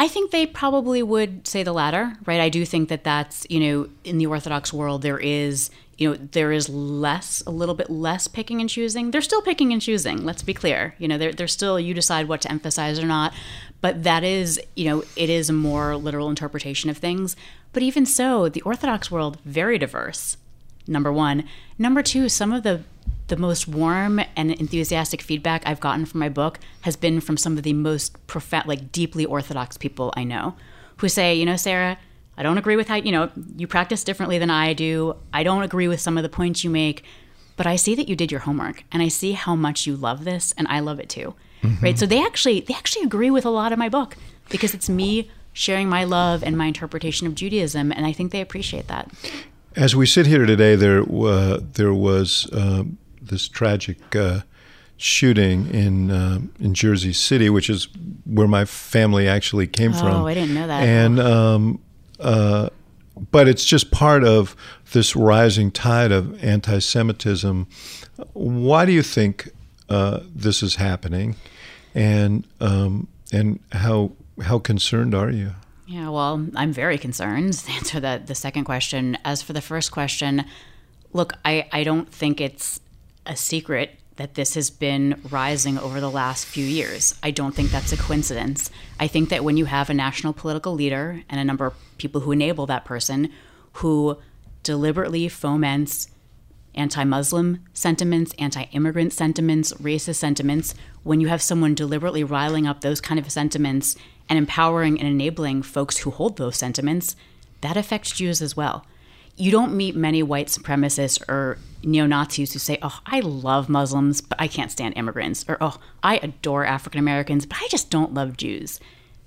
I think they probably would say the latter, right? I do think that that's, you know, in the Orthodox world, there is, you know, there is less, a little bit less picking and choosing. They're still picking and choosing, let's be clear. You know, they're, they're still, you decide what to emphasize or not. But that is, you know, it is a more literal interpretation of things. But even so, the Orthodox world, very diverse, number one. Number two, some of the the most warm and enthusiastic feedback I've gotten from my book has been from some of the most profound, like deeply orthodox people I know who say, you know, Sarah, I don't agree with how, you know, you practice differently than I do. I don't agree with some of the points you make, but I see that you did your homework and I see how much you love this and I love it too. Mm-hmm. Right? So they actually they actually agree with a lot of my book because it's me sharing my love and my interpretation of Judaism and I think they appreciate that. As we sit here today, there uh, there was uh, this tragic uh, shooting in uh, in Jersey City, which is where my family actually came oh, from. Oh, I didn't know that. And um, uh, but it's just part of this rising tide of anti-Semitism. Why do you think uh, this is happening, and um, and how how concerned are you? Yeah, well, I'm very concerned. To answer that the second question. As for the first question, look, I, I don't think it's a secret that this has been rising over the last few years. I don't think that's a coincidence. I think that when you have a national political leader and a number of people who enable that person who deliberately foments anti Muslim sentiments, anti immigrant sentiments, racist sentiments, when you have someone deliberately riling up those kind of sentiments and empowering and enabling folks who hold those sentiments, that affects Jews as well you don't meet many white supremacists or neo Nazis who say, Oh, I love Muslims, but I can't stand immigrants. Or, Oh, I adore African Americans, but I just don't love Jews.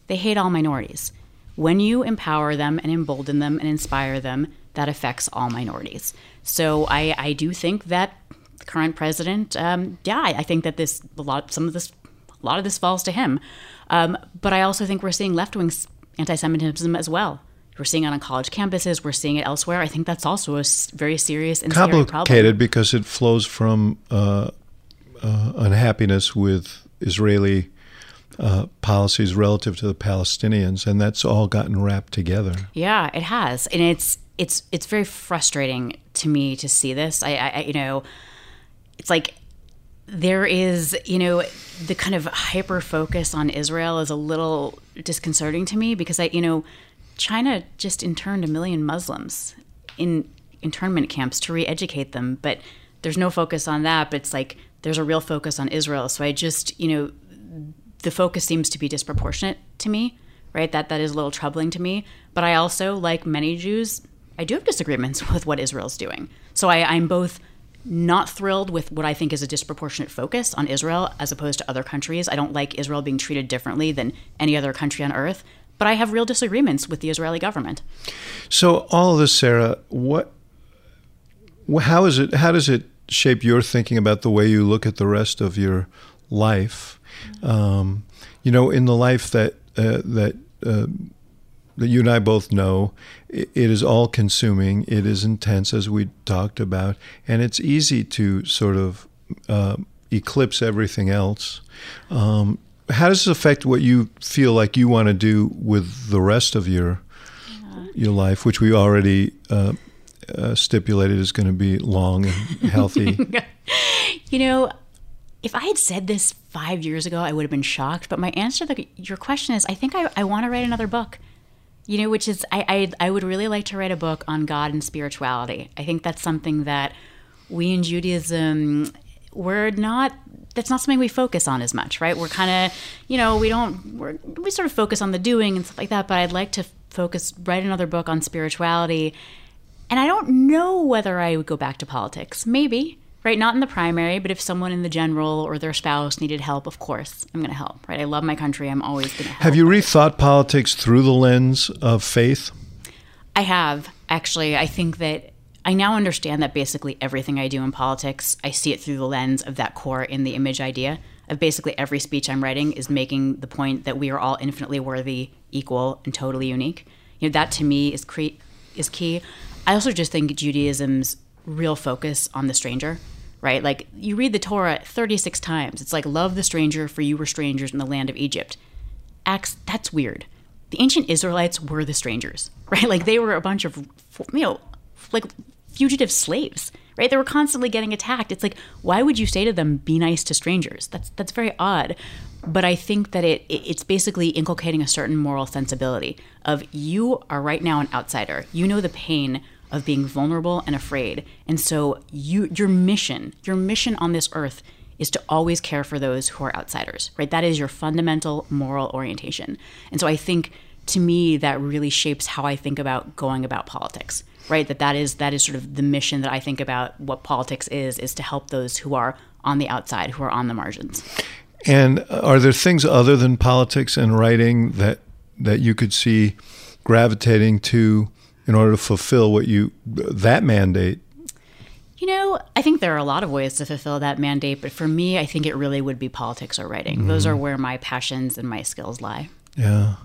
They hate all minorities. when you empower them and embolden them and inspire them, that affects all minorities. So I, I do think that the current president, um, yeah, I, think that this a lot, some of this, a lot of this falls to him. Um, but I also think we're seeing left wing anti-Semitism as well. We're seeing it on college campuses. We're seeing it elsewhere. I think that's also a very serious and scary problem. Complicated because it flows from uh, uh, unhappiness with Israeli uh, policies relative to the Palestinians, and that's all gotten wrapped together. Yeah, it has, and it's it's it's very frustrating to me to see this. I, I you know, it's like there is you know the kind of hyper focus on Israel is a little disconcerting to me because I you know China just interned a million Muslims in internment camps to re-educate them, but there's no focus on that. But it's like there's a real focus on Israel. So I just you know the focus seems to be disproportionate to me, right? That that is a little troubling to me. But I also, like many Jews, I do have disagreements with what Israel's doing. So I, I'm both not thrilled with what I think is a disproportionate focus on Israel as opposed to other countries. I don't like Israel being treated differently than any other country on earth, but I have real disagreements with the Israeli government. So all of this, Sarah, what, how is it? How does it shape your thinking about the way you look at the rest of your life? Um, you know, in the life that uh, that uh, that you and I both know, it, is all consuming. It is intense, as we talked about, and it's easy to sort of uh, eclipse everything else. Um, how does this affect what you feel like you want to do with the rest of your yeah. your life, which we already uh, uh, stipulated is going to be long and healthy? you know, if I had said this five years ago, I would have been shocked. But my answer to your question is, I think I, I want to write another book you know, which is I, I I would really like to write a book on God and spirituality. I think that's something that we in Judaism we're not that's not something we focus on as much, right? We're kind of, you know, we don't we're, we sort of focus on the doing and stuff like that, but I'd like to focus write another book on spirituality. And I don't know whether I would go back to politics. Maybe right? Not in the primary, but if someone in the general or their spouse needed help, of course, I'm going to help, right? I love my country. I'm always going to help. Have you rethought politics through the lens of faith? I have, actually. I think that I now understand that basically everything I do in politics, I see it through the lens of that core in the image idea. Of basically every speech I'm writing is making the point that we are all infinitely worthy, equal, and totally unique. You know, that to me is cre- is key. I also just think Judaism's real focus on the stranger right? Like you read the Torah 36 times. It's like, love the stranger, for you were strangers in the land of Egypt. Ax, that's weird. The ancient Israelites were the strangers, right? Like they were a bunch of, you know, like fugitive slaves, right? They were constantly getting attacked. It's like, why would you say to them, be nice to strangers? That's, that's very odd. But I think that it, it's basically inculcating a certain moral sensibility of you are right now an outsider. You know the pain of being vulnerable and afraid. And so you your mission, your mission on this earth is to always care for those who are outsiders, right? That is your fundamental moral orientation. And so I think to me that really shapes how I think about going about politics, right? That that is that is sort of the mission that I think about what politics is is to help those who are on the outside, who are on the margins. And are there things other than politics and writing that that you could see gravitating to in order to fulfill what you that mandate? You know, I think there are a lot of ways to fulfill that mandate, but for me, I think it really would be politics or writing. Mm-hmm. Those are where my passions and my skills lie. Yeah.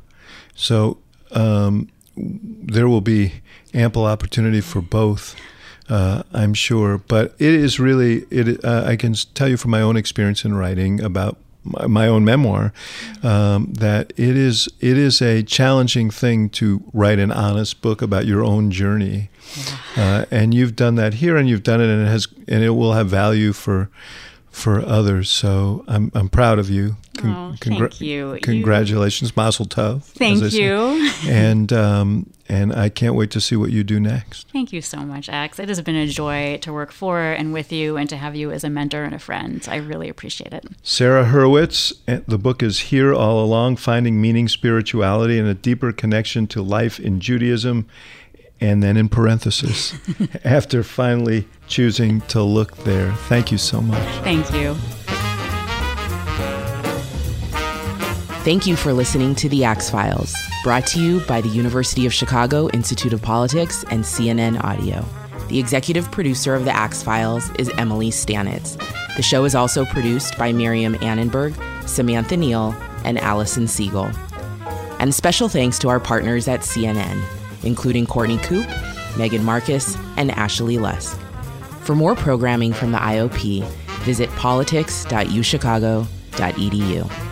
So um, there will be ample opportunity for both. Uh, I'm sure, but it is really it. Uh, I can tell you from my own experience in writing about my own memoir um, that it is it is a challenging thing to write an honest book about your own journey, uh, and you've done that here, and you've done it, and it has and it will have value for for others. So I'm I'm proud of you. Con- oh, congra- thank you. Congratulations, you... Mazel Tov. Thank you. and um, and I can't wait to see what you do next. Thank you so much, Ax. It has been a joy to work for and with you, and to have you as a mentor and a friend. I really appreciate it. Sarah Hurwitz. Eh, the book is here all along: finding meaning, spirituality, and a deeper connection to life in Judaism and then in parenthesis, after finally choosing to look there. Thank you so much. Thank you. Thank you for listening to The Axe Files, brought to you by the University of Chicago Institute of Politics and CNN Audio. The executive producer of The Axe Files is Emily Stanitz. The show is also produced by Miriam Annenberg, Samantha Neal, and Allison Siegel. And special thanks to our partners at CNN, including Courtney Coupe, Megan Marcus, and Ashley Lusk. For more programming from the IOP, visit politics.uchicago.edu.